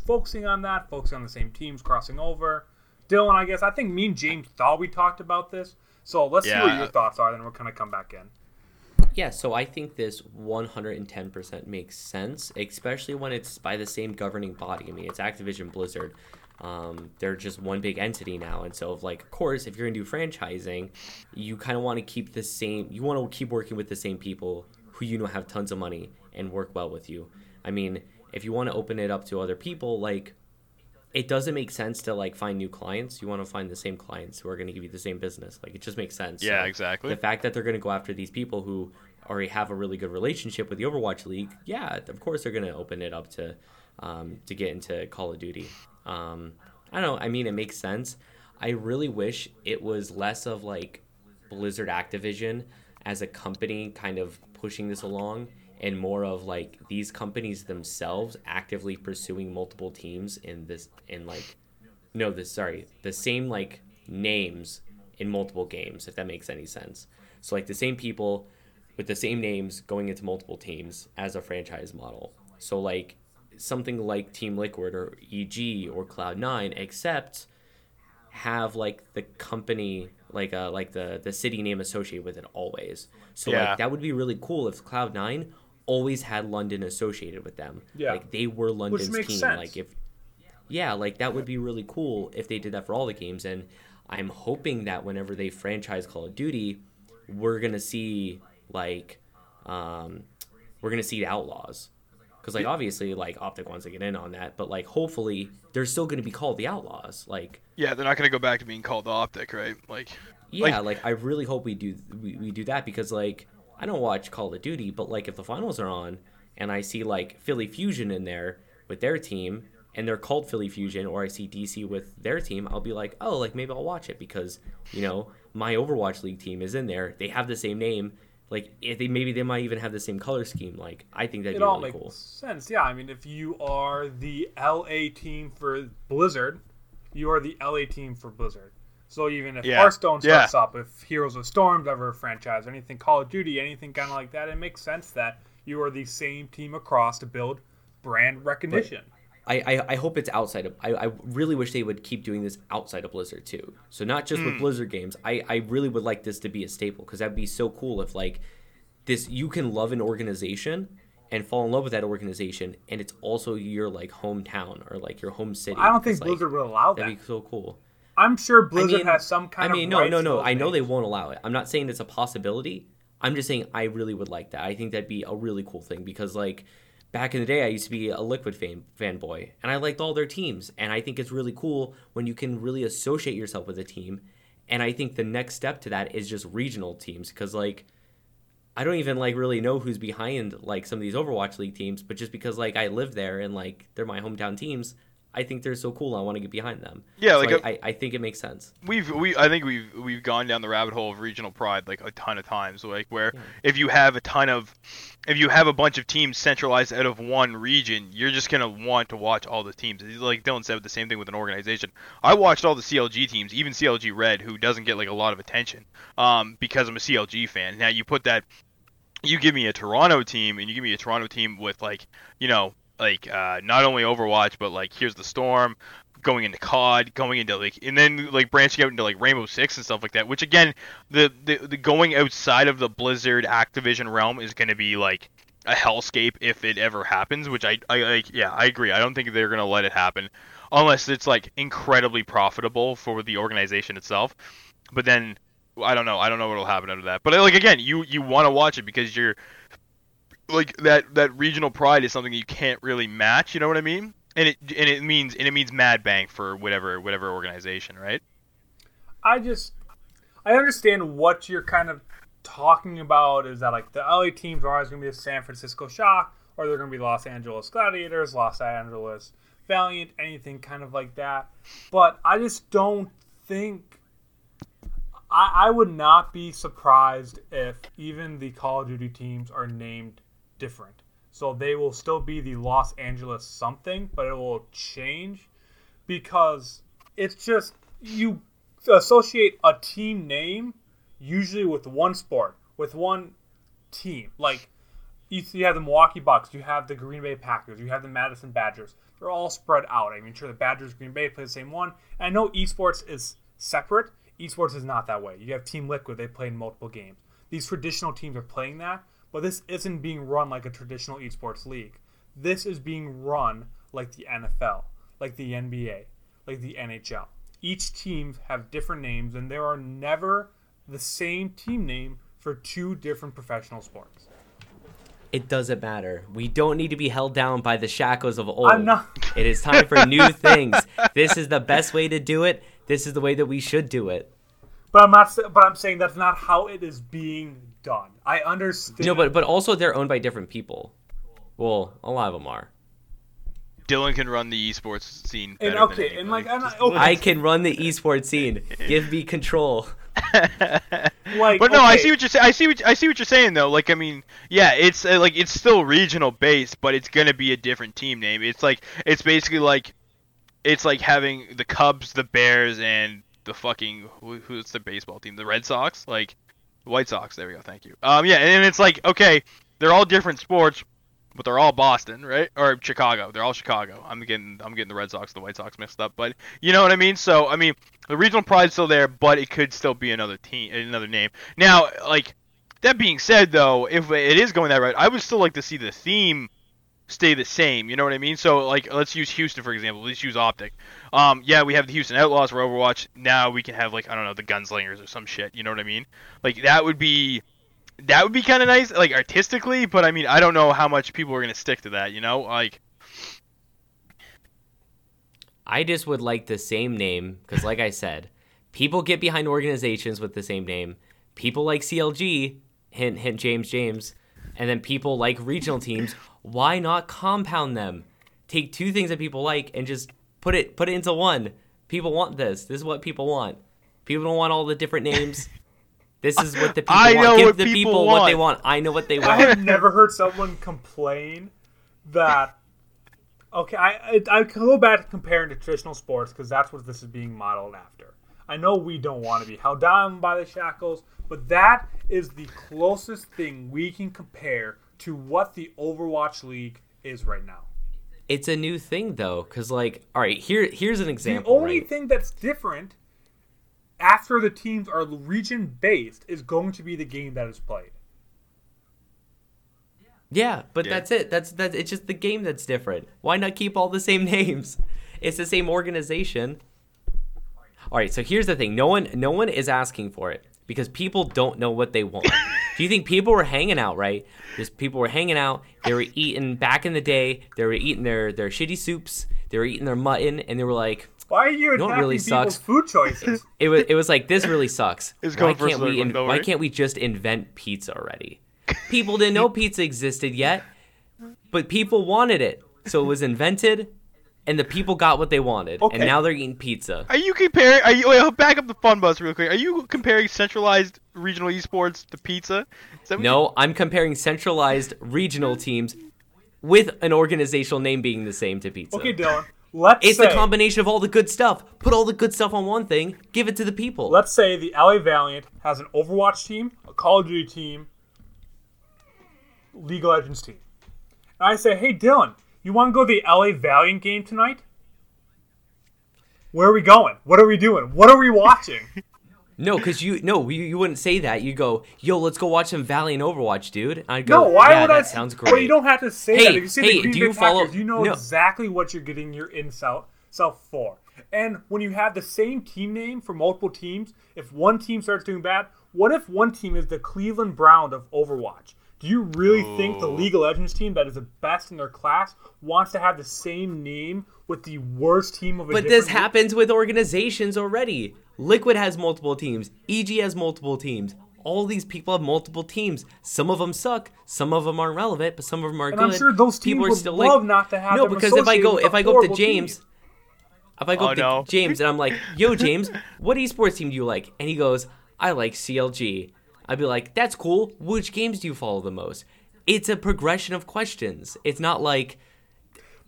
focusing on that, focusing on the same teams crossing over? Dylan, I guess I think me and James thought we talked about this, so let's yeah. see what your thoughts are, then we'll kind of come back in. Yeah, so I think this 110% makes sense, especially when it's by the same governing body. I mean, it's Activision Blizzard. Um, they're just one big entity now, and so like, of course, if you're gonna do franchising, you kind of want to keep the same. You want to keep working with the same people who you know have tons of money and work well with you. I mean, if you want to open it up to other people, like it doesn't make sense to like find new clients. You want to find the same clients who are going to give you the same business. Like it just makes sense. Yeah, So exactly. The fact that they're going to go after these people who already have a really good relationship with the Overwatch League, yeah, of course they're going to open it up to um, to get into Call of Duty. Um, I don't know. I mean, it makes sense. I really wish it was less of like Blizzard Activision as a company kind of pushing this along and more of like these companies themselves actively pursuing multiple teams in this in like no this sorry the same like names in multiple games if that makes any sense. So like the same people with the same names going into multiple teams as a franchise model. So like something like team liquid or eg or cloud9 except have like the company like uh like the the city name associated with it always. So Yeah. like that would be really cool if cloud9 always had london associated with them Yeah. like they were london's makes team sense. like if yeah like that would be really cool if they did that for all the games and i'm hoping that whenever they franchise call of duty we're gonna see like um we're gonna see the outlaws because like obviously like optic wants to get in on that but like hopefully they're still gonna be called the outlaws like Yeah, they're not gonna go back to being called the Optic, right? Like, yeah like, i really hope we do we, we do that because like i don't watch call of duty but like if the finals are on and i see like philly fusion in there with their team and they're called philly fusion or i see dc with their team i'll be like oh like maybe i'll watch it because you know my overwatch league team is in there they have the same name like if they maybe they might even have the same color scheme like i think that'd it be all really makes cool sense. Yeah, I mean, if you are the LA team for Blizzard, you are the LA team for Blizzard. So even if Yeah. Hearthstone Yeah. starts up, if Heroes of Storms ever a franchise, or anything Call of Duty, anything kind of like that, it makes sense that you are the same team across to build brand recognition. I, I, I hope it's outside of I, I really wish they would keep doing this outside of Blizzard too. So not just Hmm. with Blizzard games. I, I really would like this to be a staple because that'd be so cool if like this you can love an organization and fall in love with that organization and it's also your like hometown or like your home city. I don't think It's, like, Blizzard would allow that. that'd be so cool. I'm sure Blizzard mean- has some kind of. I mean, no, no, no. I know they won't allow it. I'm not saying it's a possibility. I'm just saying I really would like that. I think that'd be a really cool thing because like back in the day, I used to be a Liquid fan fanboy, and I liked all their teams. And I think it's really cool when you can really associate yourself with a team. And I think the next step to that is just regional teams because like I don't even like really know who's behind like some of these Overwatch League teams, but just because like I live there and like they're my hometown teams, I think they're so cool. I want to get behind them. Yeah, So like I, a- I, I think it makes sense. we've we I think we've we've gone down the rabbit hole of regional pride like a ton of times. Like where if you have a ton of if you have a bunch of teams centralized out of one region, you're just gonna want to watch all the teams. Like Dylan said, the same thing with an organization. I watched all the CLG teams, even CLG Red, who doesn't get like a lot of attention, um, because I'm a CLG fan. Now you put that, you give me a Toronto team, and you give me a Toronto team with like, you know, like uh, not only Overwatch, but like here's the Storm, going into COD, going into like, and then like branching out into like Rainbow Six and stuff like that. Which again, the the, the going outside of the Blizzard Activision realm is going to be like a hellscape if it ever happens. Which I I like, yeah, I agree. I don't think they're going to let it happen unless it's like incredibly profitable for the organization itself. But then I don't know. I don't know what'll happen of that. But like again, you you want to watch it because you're like that that regional pride is something you can't really match. You know what I mean? And it and it means and it means mad bank for whatever whatever organization, right? I just I understand what you're kind of talking about is that like the LA teams are always going to be the San Francisco Shock or they're going to be Los Angeles Gladiators, Los Angeles Valiant, anything kind of like that. But I just don't think I, I would not be surprised if even the Call of Duty teams are named different. So they will still be the Los Angeles something, but it will change because it's just you associate a team name usually with one sport, with one team. Like you, have the Milwaukee Bucks, you have the Green Bay Packers, you have the Madison Badgers. They're all spread out. I mean, sure, the Badgers, Green Bay play the same one. And I know esports is separate. Esports is not that way. You have Team Liquid; they play in multiple games. These traditional teams are playing that, but this isn't being run like a traditional esports league. This is being run like the NFL, like the NBA, like the NHL. Each team have different names, and there are never the same team name for two different professional sports. It doesn't matter. We don't need to be held down by the shackles of old. I'm not- It is time for new things. This is the best way to do it. This is the way that we should do it. But I'm not. But I'm saying that's not how it is being done. I understand. No, but but also they're owned by different people. Well, a lot of them are. Dylan can run the esports scene. And better than okay, and like, I'm not, okay, I can run the esports scene. Give me control. like, But no, I see what you're saying. I see what I see what you're saying though. Like I mean, yeah, it's uh, like it's still regional based, but it's gonna be a different team name. It's like it's basically like it's like having the Cubs, the Bears, and the fucking who, who's the baseball team? The Red Sox, like White Sox. There we go. Thank you. Um, yeah, and it's like okay, they're all different sports, but they're all Boston, right? Or Chicago. They're all Chicago. I'm getting I'm getting the Red Sox, the White Sox mixed up, but you know what I mean. So I mean, the regional pride's still there, but it could still be another team, another name. Now, like that being said, though, if it is going that route, I would still like to see the theme stay the same. You know what I mean? So like, let's use Houston for example. Let's use Optic. Um, yeah, we have the Houston Outlaws for Overwatch. Now we can have like I don't know the Gunslingers or some shit. You know what I mean? Like that would be that would be kind of nice, like artistically. But I mean, I don't know how much people are gonna stick to that. You know, like I just would like the same name because, like I said, people get behind organizations with the same name. People like CLG, hint, hint, James, James, and then people like regional teams. Why not compound them? Take two things that people like and just put it put it into one. People want this. This is what people want. People don't want all the different names. This is what the people I want. know Give what the people people what they want. want. I know what they want. I have never heard someone complain that. Okay, I I, I can go back to comparing to traditional sports because that's what this is being modeled after. I know we don't want to be held down by the shackles, but that is the closest thing we can compare to what the Overwatch League is right now. It's a new thing though, because like, all right, here here's an example. The only right? thing that's different after the teams are region based is going to be the game that is played. Yeah, but Yeah. that's it. That's that. It's just the game that's different. Why not keep all the same names? It's the same organization. All right. So here's the thing. No one, no one is asking for it because people don't know what they want. Do you think people were hanging out, right? Just people were hanging out. They were eating back in the day. They were eating their their shitty soups. They were eating their mutton, and they were like, Why are you know what attacking really people's sucks? food choices? it was it was like this really sucks. It's why going for a can't we in, why can't we just invent pizza already? People didn't know pizza existed yet, but people wanted it, so it was invented, and the people got what they wanted, Okay. and now they're eating pizza. Are you comparing? Are you wait? Back up the fun bus real quick. Are you comparing centralized regional esports to pizza? Is that what No, I'm comparing centralized regional teams with an organizational name being the same to pizza. Okay, Dylan. Let's It's say, the combination of all the good stuff. Put all the good stuff on one thing, give it to the people. Let's say the LA Valiant has an Overwatch team, a Call of Duty team, League of Legends team. And I say, hey, Dylan, you want to go to the LA Valiant game tonight? Where are we going? What are we doing? What are we watching? No, because you no, you, you wouldn't say that. You go, yo, let's go watch some Valiant Overwatch, dude. I'd go, no, why yeah, would that I? sounds Well, great. you don't have to say Hey, that. If you see hey, the Green do Bay you follow- Packers, you know no. exactly what you're getting your in self self for. And when you have the same team name for multiple teams, if one team starts doing bad, what if one team is the Cleveland Brown of Overwatch? Do you really think the oh. League of Legends team that is the best in their class wants to have the same name with the worst team of a But this league? happens with organizations already. Liquid has multiple teams. EG has multiple teams. All these people have multiple teams. Some of them suck. Some of them aren't relevant, but some of them are And good. I'm sure those teams people are would still love like, not to have no, them because if I go if I go up to horrible team. James, if I go Oh, up to no. James and I'm like, "Yo, James, what esports team do you like?" and he goes, "I like CLG." I'd be like, "That's cool. Which games do you follow the most?" It's a progression of questions. It's not like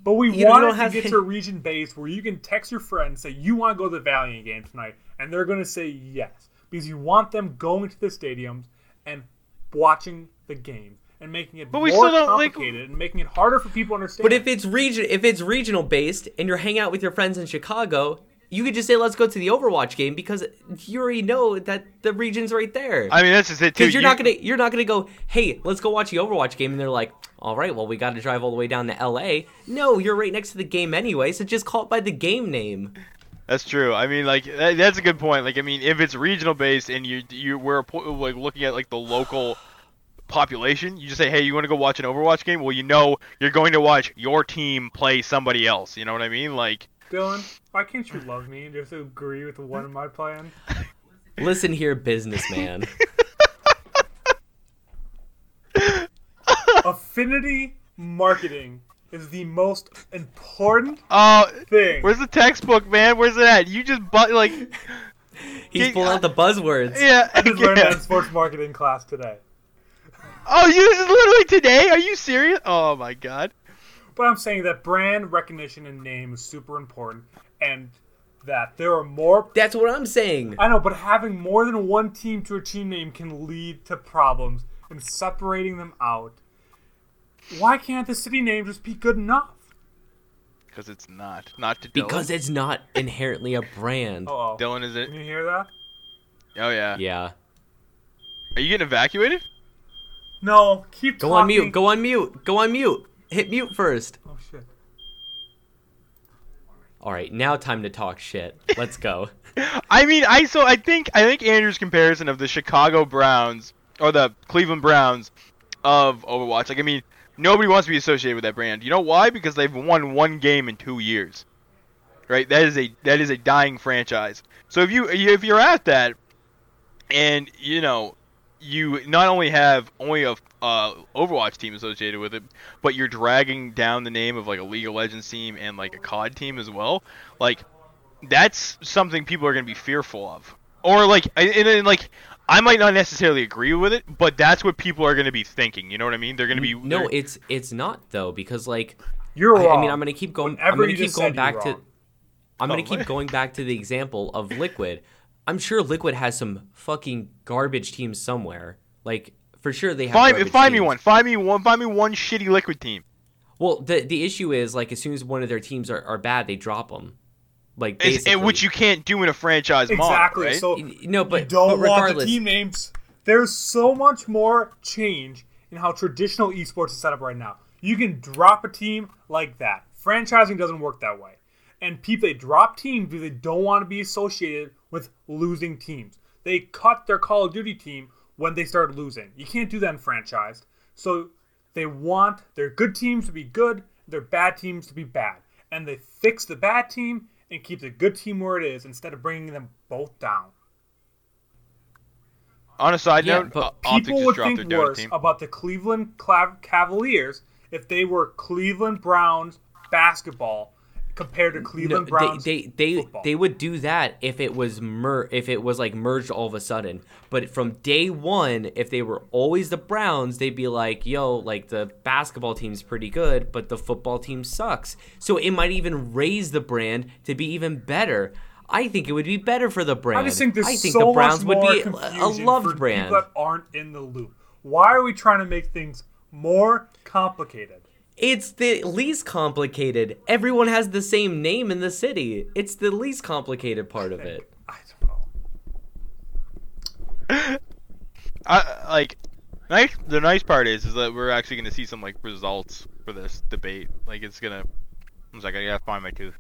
But we You don't to have- get to a region base where you can text your friend, say you want to go to the Valiant game tonight, and they're going to say yes because you want them going to the stadiums and watching the game and making it But we more still don't, like- complicated and making it harder for people to understand. But if it's region, if it's regional based, and you're hanging out with your friends in Chicago, you could just say, "Let's go to the Overwatch game," because you already know that the region's right there. I mean, that's just it too. Because you're You- not gonna, you're not gonna go, "Hey, let's go watch the Overwatch game," and they're like, "All right, well, we got to drive all the way down to L.A." No, you're right next to the game anyway, so just call it by the game name. That's true. I mean, like that, that's a good point. Like, I mean, if it's regional based and you you we're like looking at like the local population. You just say, hey, you want to go watch an Overwatch game? Well, you know you're going to watch your team play somebody else. You know what I mean? Like, Dylan, why can't you love me and just agree with one of my plans? Listen here, businessman. Affinity marketing is the most important oh, thing. where's the textbook, man? Where's it at? You just but like, He's Yeah, pulling out the buzzwords. yeah. I just learned that yeah. in sports marketing class today. Oh, you this is literally today? Are you serious? Oh my god. But I'm saying that brand recognition and name is super important, and that there are more. That's what I'm saying. I know, but having more than one team to a team name can lead to problems, and separating them out. Why can't the city name just be good enough? Because it's not. Not to Dylan. Because it's not inherently a brand. Oh, Dylan is it? can you hear that? Oh yeah. Yeah. Are you getting evacuated? No, keep Go talking. on mute. Go on mute. Go on mute. Hit mute first. Oh shit. All right, now time to talk shit. Let's go. I mean, I so I think I think Andrew's comparison of the Chicago Browns or the Cleveland Browns of Overwatch. Like, I mean, nobody wants to be associated with that brand. You know why? Because they've won one game in two years. Right? That is a that is a dying franchise. So if you if you're at that, and you know, you not only have only a uh, Overwatch team associated with it, but you're dragging down the name of like a League of Legends team and like a COD team as well. Like that's something people are going to be fearful of. Or like, and, and like, I might not necessarily agree with it, but that's what people are going to be thinking. You know what I mean? They're going to be No, they're- it's it's not though because like You're I, wrong. I mean I'm gonna keep going. I'm gonna keep going back to. I'm gonna Oh, keep going back to the example of Liquid. I'm sure Liquid has some fucking garbage teams somewhere. Like for sure they have. find find me one, find me one, find me one shitty Liquid team. Well, the the issue is like as soon as one of their teams are, are bad, they drop them. Like It's- basically, and which you can't do in a franchise model, exactly. right? So no, but you don't but want the team names. There's so much more change in how traditional esports is set up right now. You can drop a team like that. Franchising doesn't work that way. And people they drop teams because they don't want to be associated with losing teams. They cut their Call of Duty team when they start losing. You can't do that in franchised. So they want their good teams to be good, their bad teams to be bad. And they fix the bad team and keep the good team where it is instead of bringing them both down. On a side Yeah, note, but uh, People would think worse team. about the Cleveland Clav- Cavaliers if they were Cleveland Browns basketball compared to No, Cleveland they, Browns. they they football. they would do that if it was mer if it was like merged all of a sudden. But from day one, if they were always the Browns, they'd be like, "Yo, like the basketball team's pretty good, but the football team sucks." So it might even raise the brand to be even better. I think it would be better for the brand. I just think I think so the Browns would be a- loved for brand. people that aren't in the loop. Why are we trying to make things more complicated? It's the least complicated. Everyone has the same name in the city. It's the least complicated part of it. I don't know. I like nice. The nice part is is that we're actually going to see some like results for this debate. Like it's gonna. I was like, I gotta find my tooth.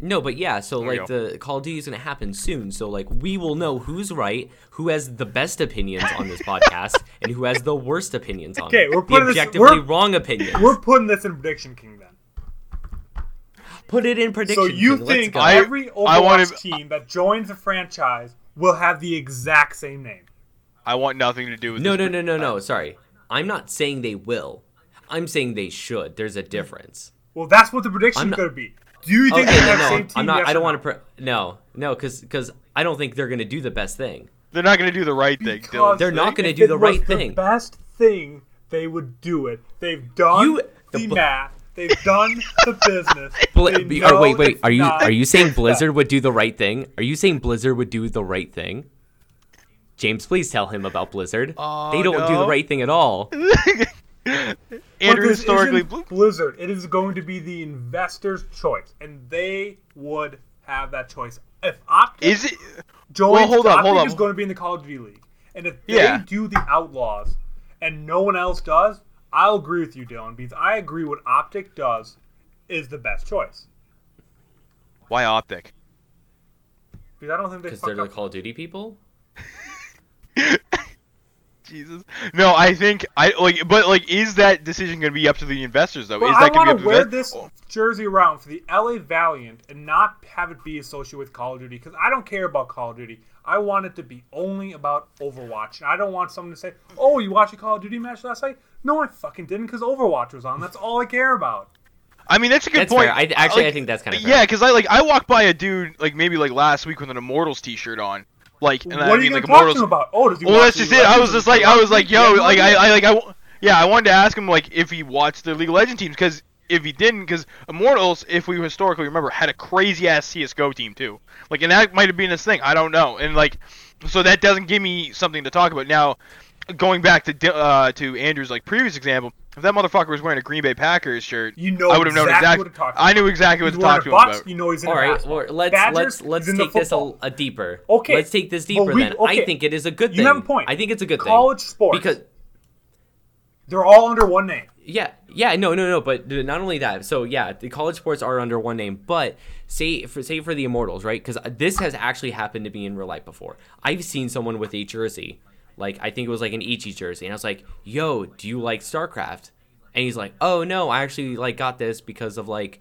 No, but yeah, so There like the Call of Duty is gonna happen soon. So like we will know who's right, who has the best opinions on this podcast, and who has the worst opinions on it. Okay, it. we're the putting this- objectively we're- wrong opinions. We're putting this in Prediction King then. Put it in prediction. So you King. Think go. I- every I wanna- Overwatch team that joins the franchise will have the exact same name? I want nothing to do with no, this no, no, no, no. Sorry, I'm not saying they will. I'm saying they should. There's a difference. Well, that's what the prediction's I'm going to be. Do you think Okay, they no, have the no, same team? I'm not. yes I don't want to. Pre- no, no, because because I don't think they're gonna do the best thing. They're not gonna do the right thing. Because Dylan. They're not gonna do the was right the thing. best thing, they would do it. They've done You- the, the bu- math. They've done the business. Bli- They be- or wait, wait. Are you are you saying. Blizzard would do the right thing? Are you saying Blizzard would do the right thing? James, please tell him about Blizzard. Oh, they don't do the right thing at all. But this historically. isn't Blizzard. It is going to be the investor's choice, and they would have that choice. If Optic Is it? joins, well, hold on, Optic hold up. is going to be in the Call of Duty League, and if they Yeah. do the Outlaws, and no one else does, I'll agree with you, Dylan, because I agree what Optic does is the best choice. Why optic? Because I don't think they Because fuck they're the. Call of Duty people. Jesus. No, I think I like, but like, is that decision going to be up to the investors though? Well, is that going to to be wear up to the this jersey around for the LA Valiant and not have it be associated with Call of Duty because I don't care about Call of Duty. I want it to be only about Overwatch. And I don't want someone to say, "Oh, you watched a Call of Duty match last night?" No, I fucking didn't because Overwatch was on. That's all I care about. I mean, that's a good That's point. fair. I, actually, I think that's kind of Yeah, because I like I walked by a dude like maybe like last week with an Immortals T-shirt on, like, and what I are mean you like gonna talk to Immortals. about? Oh, does he Well, watch that's just it. I was just like, I was like, yo, like, I. I, like, I, yeah, I wanted to ask him like if he watched the League of Legends teams because if he didn't, because Immortals, if we historically remember, had a crazy ass CS:GO team too. Like, and that might have been his thing. I don't know. And like, so that doesn't give me something to talk about now. Going back to uh, to Andrew's like previous example, if that motherfucker was wearing a Green Bay Packers shirt, You know I would have known exactly exactly. what to talk I about. knew exactly what to talk to a him about. You know he's in All a right, basketball. well, let's Badgers, let's let's he's in the take this a, a deeper. Okay, Let's take this but deeper we- then. okay. I think it is a good You thing. have a point. I think it's a good College thing. College sports. Because They're all under one name. yeah, yeah, no, no, no, but not only that. So yeah, the college sports are under one name, but say for say for the Immortals, right? Because this has actually happened to me in real life before. I've seen someone with a jersey, like I think it was like an Ichi jersey, and I was like, "Yo, do you like StarCraft?" And he's like, "Oh no, I actually like got this because of like."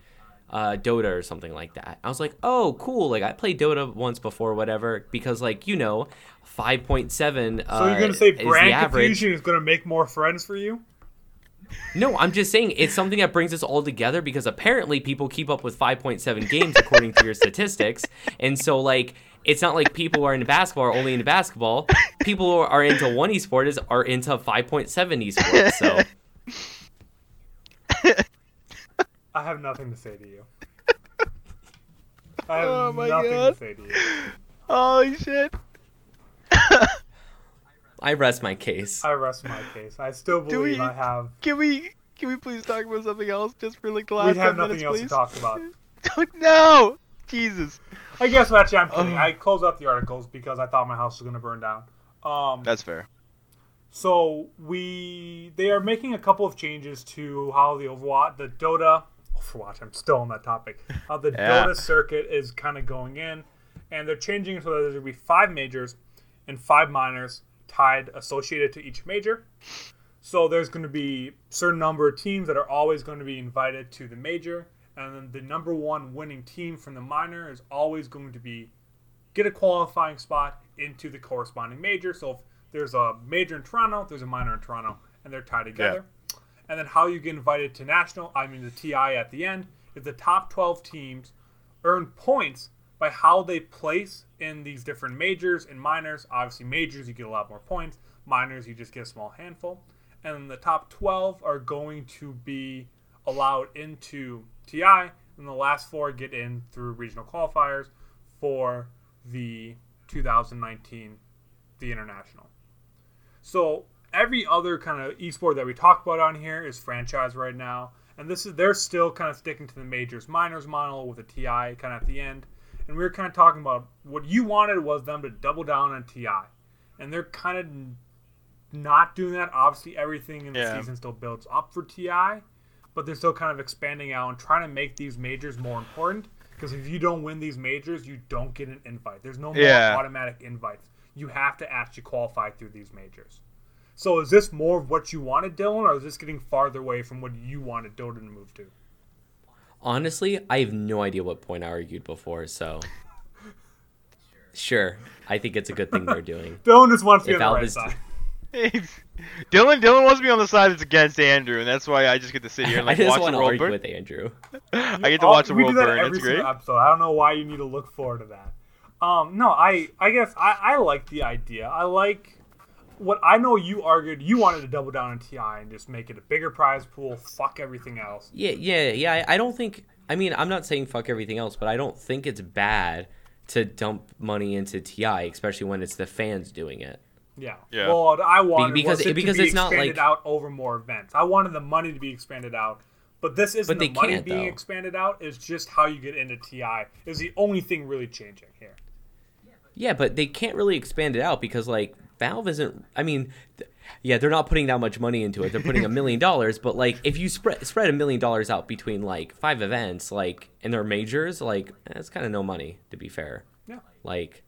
uh, Dota or something like that. I was like, oh, cool. Like I played Dota once before, whatever. Because like you know, five point seven. Uh, So you're gonna say brand confusion is gonna make more friends for you? No, I'm just saying it's something that brings us all together because apparently people keep up with 5.7 games according to your statistics. And so, like, it's not like people who are into basketball are only into basketball. People who are into one esport is are into 5.7 esports. So, I have nothing to say to you. I have Oh my nothing God. to say to you. Holy shit! I rest my case. I rest my case. I still believe we- I have. Can we can we please talk about something else just for like the last? We last have 10 nothing minutes, else please? to talk about. no, Jesus. I guess actually I'm kidding. Oh. I closed out the articles because I thought my house was gonna burn down. Um, That's fair. So we they are making a couple of changes to how the Overwatch, the Dota, Overwatch. I'm still on that topic. How the Yeah. Dota circuit is kind of going in, and they're changing it so that there's gonna be five majors and five minors tied associated to each major. So there's going to be certain number of teams that are always going to be invited to the major, and then the number one winning team from the minor is always going to be get a qualifying spot into the corresponding major. So if there's a major in Toronto, there's a minor in Toronto, and they're tied together. And then how you get invited to national, I mean the TI at the end, is the top 12 teams earn points by how they place in these different majors and minors. Obviously, majors you get a lot more points. Minors you just get a small handful. And the top 12 are going to be allowed into TI, and the last four get in through regional qualifiers for the 2019 the international. So every other kind of esport that we talk about on here is franchise right now, and this is they're still kind of sticking to the majors minors model with a TI kind of at the end. And we were kind of talking about what you wanted was them to double down on TI, and they're kind of not doing that. Obviously, everything in the Yeah. season still builds up for TI, but they're still kind of expanding out and trying to make these majors more important. Because if you don't win these majors, you don't get an invite. There's no more Yeah. automatic invites. You have to actually qualify through these majors. So is this more of what you wanted, Dylan, or is this getting farther away from what you wanted Dota to move to? Honestly, I have no idea what point I argued before. So, sure, I think it's a good thing they're doing. Dylan just wants to be If on the right side. Dylan Dylan wants to be on the side that's against Andrew, and that's why I just get to sit here and I like just watch want the to world argue burn. with Andrew. I get to watch the we world do that burn. every That's great. single episode. I don't know why you need to look forward to that. Um, no, I I guess I, I like the idea. I like what I know. You argued you wanted to double down on Ti and just make it a bigger prize pool. Fuck everything else. Yeah, yeah, yeah. I, I don't think. I mean, I'm not saying fuck everything else, but I don't think it's bad to dump money into TI, especially when it's the fans doing it. Yeah. Yeah. Well, I wanted because- was it because to be it's not like- out over more events. I wanted the money to be expanded out, but this isn't But the money being though. expanded out. It's just how you get into Ti is the only thing really changing here. Yeah, but they can't really expand it out because like Valve isn't. I mean, th- yeah, they're not putting that much money into it. They're putting a million dollars, but like if you spread spread a million dollars out between like five events, like and they're majors, like that's kind of no money to be fair. Yeah. Like,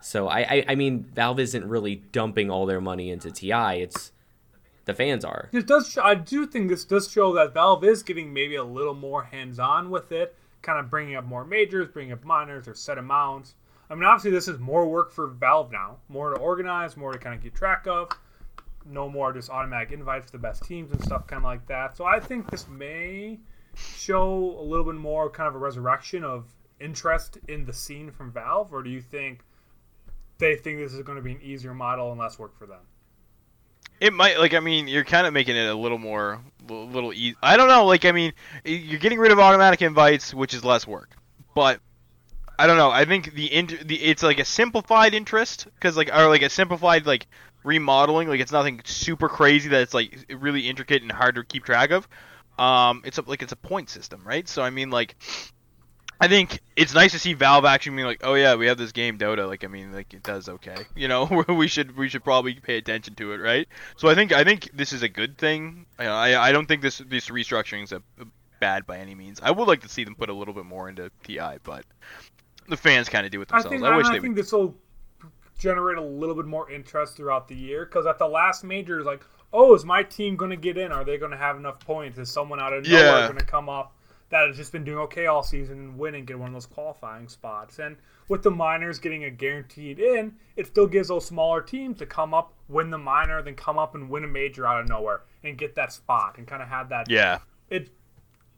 So I, I, I mean, Valve isn't really dumping all their money into TI. It's the fans are. This does. I do think this does show that Valve is getting maybe a little more hands-on with it, kind of bringing up more majors, bringing up minors or set amounts. I mean, obviously, this is more work for Valve now, more to organize, more to kind of keep track of. No more just automatic invites to the best teams and stuff, kind of like that. So I think this may show a little bit more kind of a resurrection of interest in the scene from Valve, or do you think they think this is going to be an easier model and less work for them? It might like I mean you're kind of making it a little more a little easy. I don't know like I mean you're getting rid of automatic invites which is less work. But I don't know. I think the, inter- the it's like a simplified interest cuz like or like a simplified like remodeling like it's nothing super crazy that it's like really intricate and hard to keep track of. Um it's a, like it's a point system, right? So I mean like I think it's nice to see Valve actually being like, oh yeah, we have this game Dota. Like, I mean, like it does okay. You know, we should we should probably pay attention to it, right? So I think I think this is a good thing. I I don't think this this restructuring is bad by any means. I would like to see them put a little bit more into TI, but the fans kind of do it themselves. I think I, wish I they think this will generate a little bit more interest throughout the year because at the last major, it's like, oh, is my team going to get in? Are they going to have enough points? Is someone out of nowhere Yeah. going to come up that has just been doing okay all season and win and get one of those qualifying spots? And with the minors getting a guaranteed in, it still gives those smaller teams to come up, win the minor, then come up and win a major out of nowhere and get that spot and kind of have that Yeah, it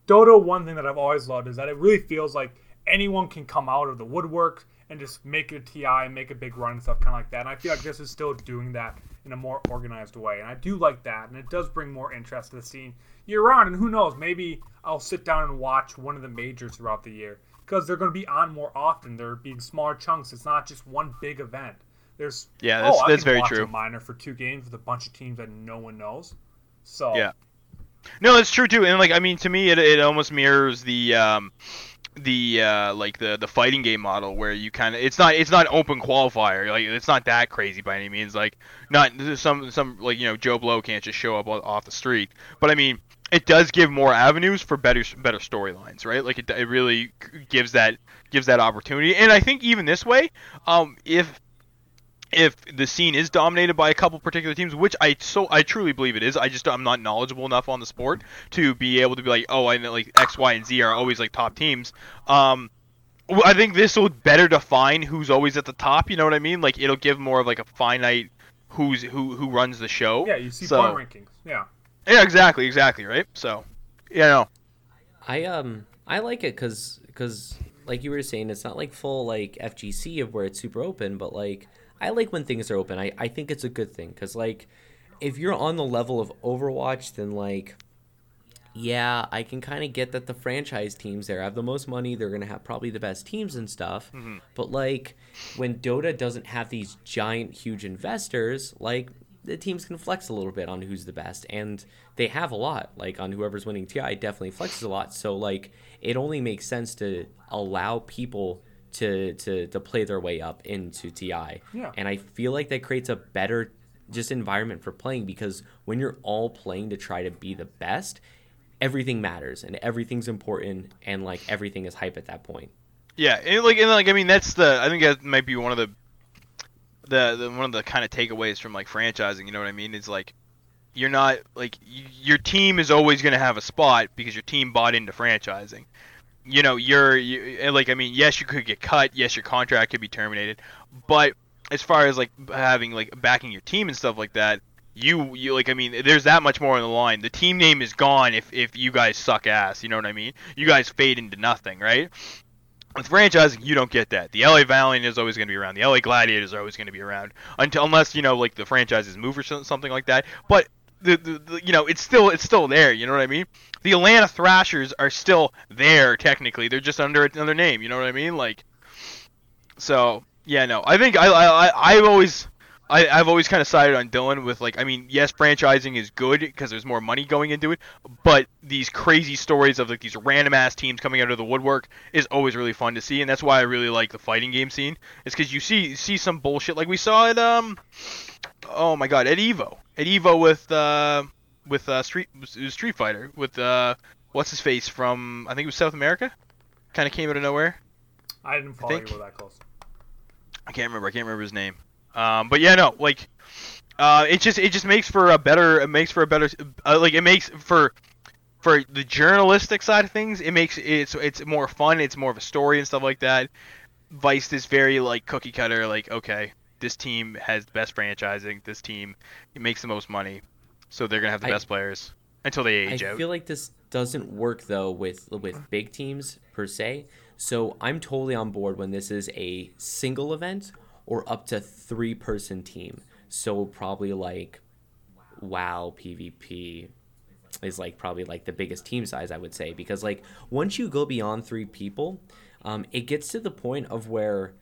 Dota. one thing that I've always loved is that it really feels like anyone can come out of the woodwork and just make a TI and make a big run and stuff kind of like that. And I feel like this is still doing that in a more organized way. And I do like that. And it does bring more interest to the scene year round. And who knows, maybe I'll sit down and watch one of the majors throughout the year because they're going to be on more often. They're being smaller chunks. It's not just one big event. There's Yeah, that's- oh, that's very true. minor for two games with a bunch of teams that no one knows. So Yeah. No, it's true too. And like I mean, to me, it it almost mirrors the um the uh like the the fighting game model where you kind of it's not it's not open qualifier like it's not that crazy by any means like not some some like you know Joe Blow can't just show up off the street. But I mean it does give more avenues for better better storylines right? Like it, it really gives that gives that opportunity. And I think even this way um if if the scene is dominated by a couple particular teams, which I so I truly believe it is, I just I'm not knowledgeable enough on the sport to be able to be like, oh, I know like X, Y, and Z are always like top teams. Um, I think this will better define who's always at the top. You know what I mean? Like it'll give more of like a finite who's who who runs the show. yeah, you see So- point rankings. Yeah. Yeah, exactly, exactly, right. So, yeah, no, I um I like it because because like you were saying, it's not like full like FGC of where it's super open, but like I like when things are open. I I think it's a good thing because like if you're on the level of Overwatch, then like yeah, I can kind of get that the franchise teams there have the most money. They're gonna have probably the best teams and stuff. Mm-hmm. But like when Dota doesn't have these giant, huge investors, like the teams can flex a little bit on who's the best, and they have a lot. Like on whoever's winning TI, definitely flexes a lot. So like it only makes sense to allow people to to to play their way up into TI. Yeah. And I feel like that creates a better just environment for playing because when you're all playing to try to be the best, everything matters and everything's important and like everything is hype at that point. Yeah, and like and like I mean that's the I think that might be one of the the, the one of the kind of takeaways from like franchising. You know what I mean? It's like you're not like y- your team is always going to have a spot because your team bought into franchising. You know, you're you, eh, like I mean, yes, you could get cut. Yes, your contract could be terminated, but as far as like having like backing your team and stuff like that, you you like I mean, there's that much more on the line. The team name is gone if if you guys suck ass. You know what I mean? You guys fade into nothing, right? With franchising, you don't get that. The LA Valiant is always going to be around. The LA Gladiators are always going to be around until unless you know like the franchises move or something like that. But the, the, you know it's still it's still there. You know what I mean? The Atlanta Thrashers are still there technically. They're just under another name. You know what I mean? Like so yeah no. I think I I I- I've always. I, I've always kind of sided on Dylan with like I mean yes franchising is good because there's more money going into it but these crazy stories of like these random ass teams coming out of the woodwork is always really fun to see and that's why I really like the fighting game scene is because you see see some bullshit like we saw at um oh my god at Evo at Evo with uh with uh Street Street Fighter with uh what's his face from I think it was South America kind of came out of nowhere I didn't follow think- you that close. I can't remember. I can't remember his name. Um, but yeah, no, like, uh, it just it just makes for a better it makes for a better uh, like it makes for for the journalistic side of things. It makes it's it's more fun. It's more of a story and stuff like that. Vice is very like cookie cutter. Like okay, this team has the best franchising. This team makes the most money, so they're gonna have the I- best players until they age I out. I feel like this doesn't work though with with big teams per se. So I'm totally on board when this is a single event or up to three person team. So probably like WoW PvP is like probably like the biggest team size I would say because like once you go beyond three people, um, it gets to the point of where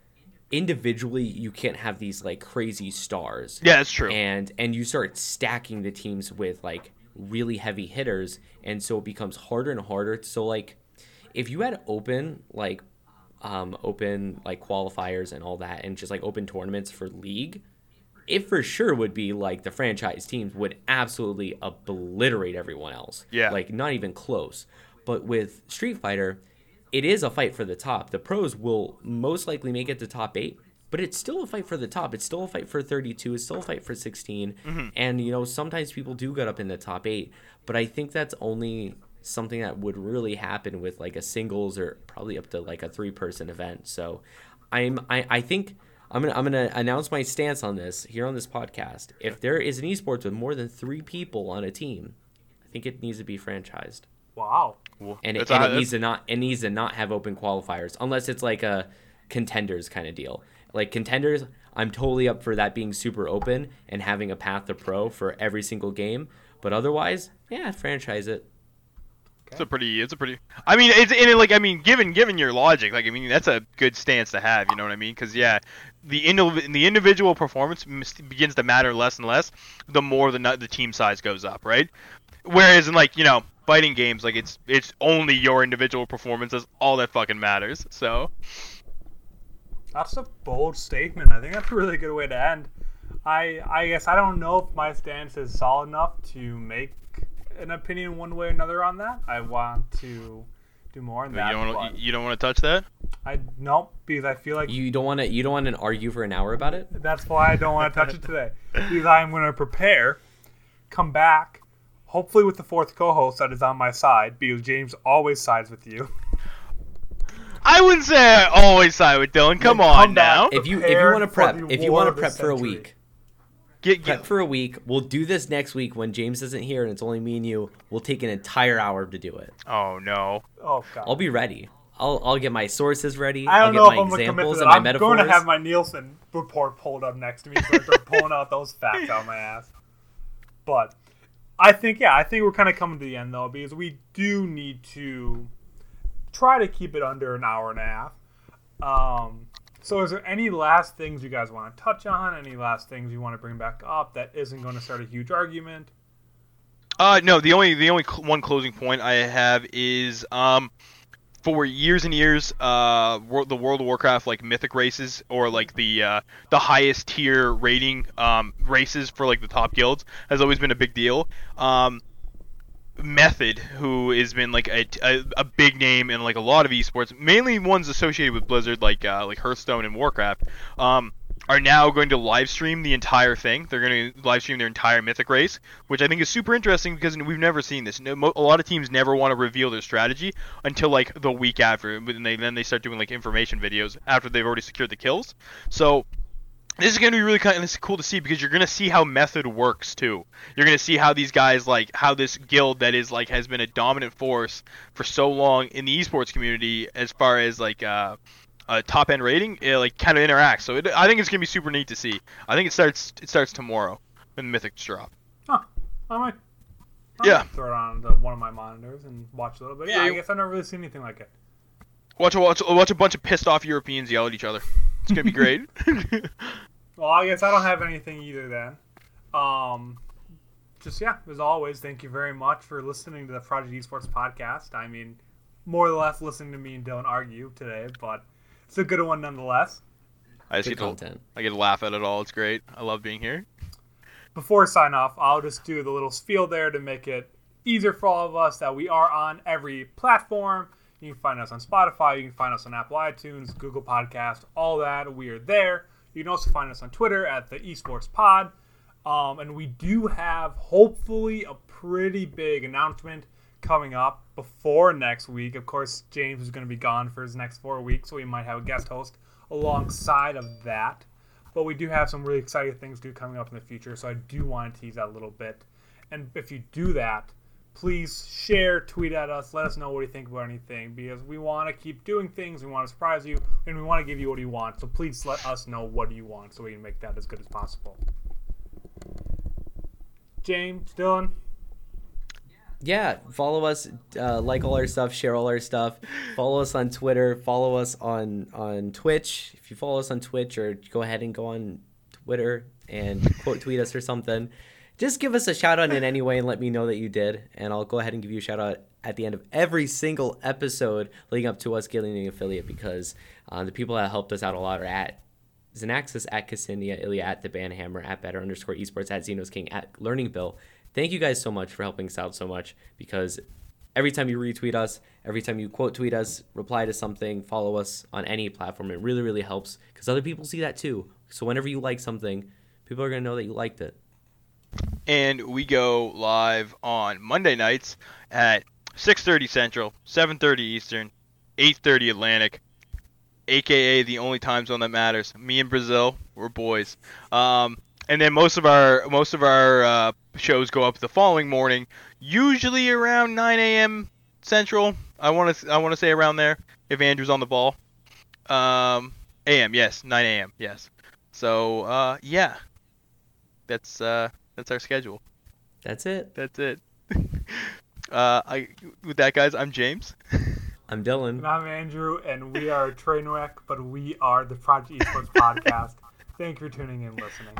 individually you can't have these like crazy stars yeah, that's true. and and you start stacking the teams with like really heavy hitters and so it becomes harder and harder so like if you had open like um open like qualifiers and all that and just like open tournaments for league it for sure would be like the franchise teams would absolutely obliterate everyone else Yeah. like not even close but with street fighter it is a fight for the top. The pros will most likely make it to top eight, but it's still a fight for the top. It's still a fight for 32. It's still a fight for 16. Mm-hmm. And, you know, sometimes people do get up in the top eight, but I think that's only something that would really happen with like a singles or probably up to like a three person event. So I'm, I, I think. I'm gonna I'm gonna announce my stance on this here on this podcast. If there is an esports with more than three people on a team, I think it needs to be franchised Wow. And it, and a- it needs to not it needs to not have open qualifiers unless it's like a contenders kind of deal. Like contenders, I'm totally up for that being super open and having a path to pro for every single game. But otherwise, yeah, franchise it. It's a pretty. It's a pretty. I mean, it's and it, like I mean, given given your logic, like I mean, that's a good stance to have. You know what I mean? Because yeah, the indiv- the individual performance begins to matter less and less the more the the team size goes up, right? Whereas in like you know fighting games, like it's it's only your individual performance that's all that fucking matters. So That's a bold statement. I think that's a really good way to end. I I guess I don't know if my stance is solid enough to make an opinion one way or another on that. I want to do more on that. you that. don't wanna, you don't want to touch that. I nope because I feel like You don't want to you don't want to argue for an hour about it. that's why I don't want to touch it today. Because I'm going to prepare, come back, hopefully with the fourth co-host that is on my side. Because James always sides with you. I wouldn't say I always side with Dylan. Come Then on come back. now. If you if Prepare you want to for prep the if you war want to of the prep for a century. week, Get, prep get, for a week. We'll do this next week when James isn't here and it's only me and you. We'll take an entire hour to do it. oh no. Oh god. I'll be ready. I'll I'll get my sources ready. I don't will know get if my I'm going to commit to examples that. and my I'm metaphors. going to have my Nielsen report pulled up next to me, so I start pulling out those facts out of my ass. But I think, yeah, I think we're kind of coming to the end though, because we do need to try to keep it under an hour and a half. Um, so, is there any last things you guys want to touch on? Any last things you want to bring back up that isn't going to start a huge argument? Uh, no. The only the only cl- one closing point I have is um, for years and years, uh, the World of Warcraft like mythic races or like the uh, the highest tier rating um races for like the top guilds has always been a big deal. Um, Method, who has been like a, a, a big name in like a lot of esports, mainly ones associated with Blizzard, like uh, like Hearthstone and Warcraft, um, are now going to live stream the entire thing. They're going to live stream their entire Mythic race, which I think is super interesting because we've never seen this. A lot of teams never want to reveal their strategy until like the week after, and then they then they start doing like information videos after they've already secured the kills. So this is going to be really kind of this is cool to see because you're going to see how method works too. You're going to see how these guys like how this guild that is like has been a dominant force for so long in the esports community as far as like uh, a top end rating, it, like kind of interacts. So it, I think it's going to be super neat to see. I think it starts it starts tomorrow when the mythics drop. Huh. I might, I Yeah. might throw it on the, one of my monitors and watch a little bit. Yeah, Yeah, I guess I've never really seen anything like it. Watch a watch, watch a bunch of pissed off Europeans yell at each other. It's going to be great. Well, I guess I don't have anything either then. Um, just yeah, as always, thank you very much for listening to the Project Esports podcast. I mean, more or less listening to me and Dylan argue today, but it's a good one nonetheless. I just Good get to, content. I get to laugh at it all. It's great. I love being here. Before I sign off, I'll just do the little spiel there to make it easier for all of us that we are on every platform. You can find us on Spotify, you can find us on Apple iTunes, Google Podcast, all that. We are there. You can also find us on Twitter at the Esports Pod. Um, and we do have hopefully a pretty big announcement coming up before next week. Of course, James is going to be gone for his next four weeks, so we might have a guest host alongside of that. But we do have some really exciting things do coming up in the future, so I do want to tease that a little bit. And if you do that, please share, tweet at us, let us know what you think about anything because we want to keep doing things, we want to surprise you, and we want to give you what you want. So please let us know what you want so we can make that as good as possible. James, Dylan. Yeah, follow us, uh, like all our stuff, share all our stuff. Follow us on Twitter. Follow us on on Twitch. If you follow us on Twitch, or go ahead and go on Twitter and quote tweet us or something. Just give us a shout out in any way and let me know that you did, and I'll go ahead and give you a shout out at the end of every single episode leading up to us getting the affiliate because uh, the people that helped us out a lot are at Xanaxis at Ksenia, Ilya at the Banhammer, at Better underscore Esports, at Xenos King, at Learning Bill. Thank you guys so much for helping us out so much because every time you retweet us, every time you quote tweet us, reply to something, follow us on any platform, it really, really helps because other people see that too. So whenever you like something, people are going to know that you liked it. And we go live on Monday nights at 6:30 Central, 7:30 Eastern, 8:30 Atlantic, aka the only time zone that matters. Me and Brazil, we're boys. Um, and then most of our most of our uh, shows go up the following morning, usually around 9 a.m. Central. I want to I want to say around there if Andrew's on the ball. Um, a.m. Yes, 9 a.m. Yes. So uh, yeah, that's uh, that's our schedule. That's it. That's it. uh, I with that, guys. I'm James. I'm Dylan. And I'm Andrew, and we are Trainwreck, but we are the Project Esports Podcast. Thank you for tuning in and listening.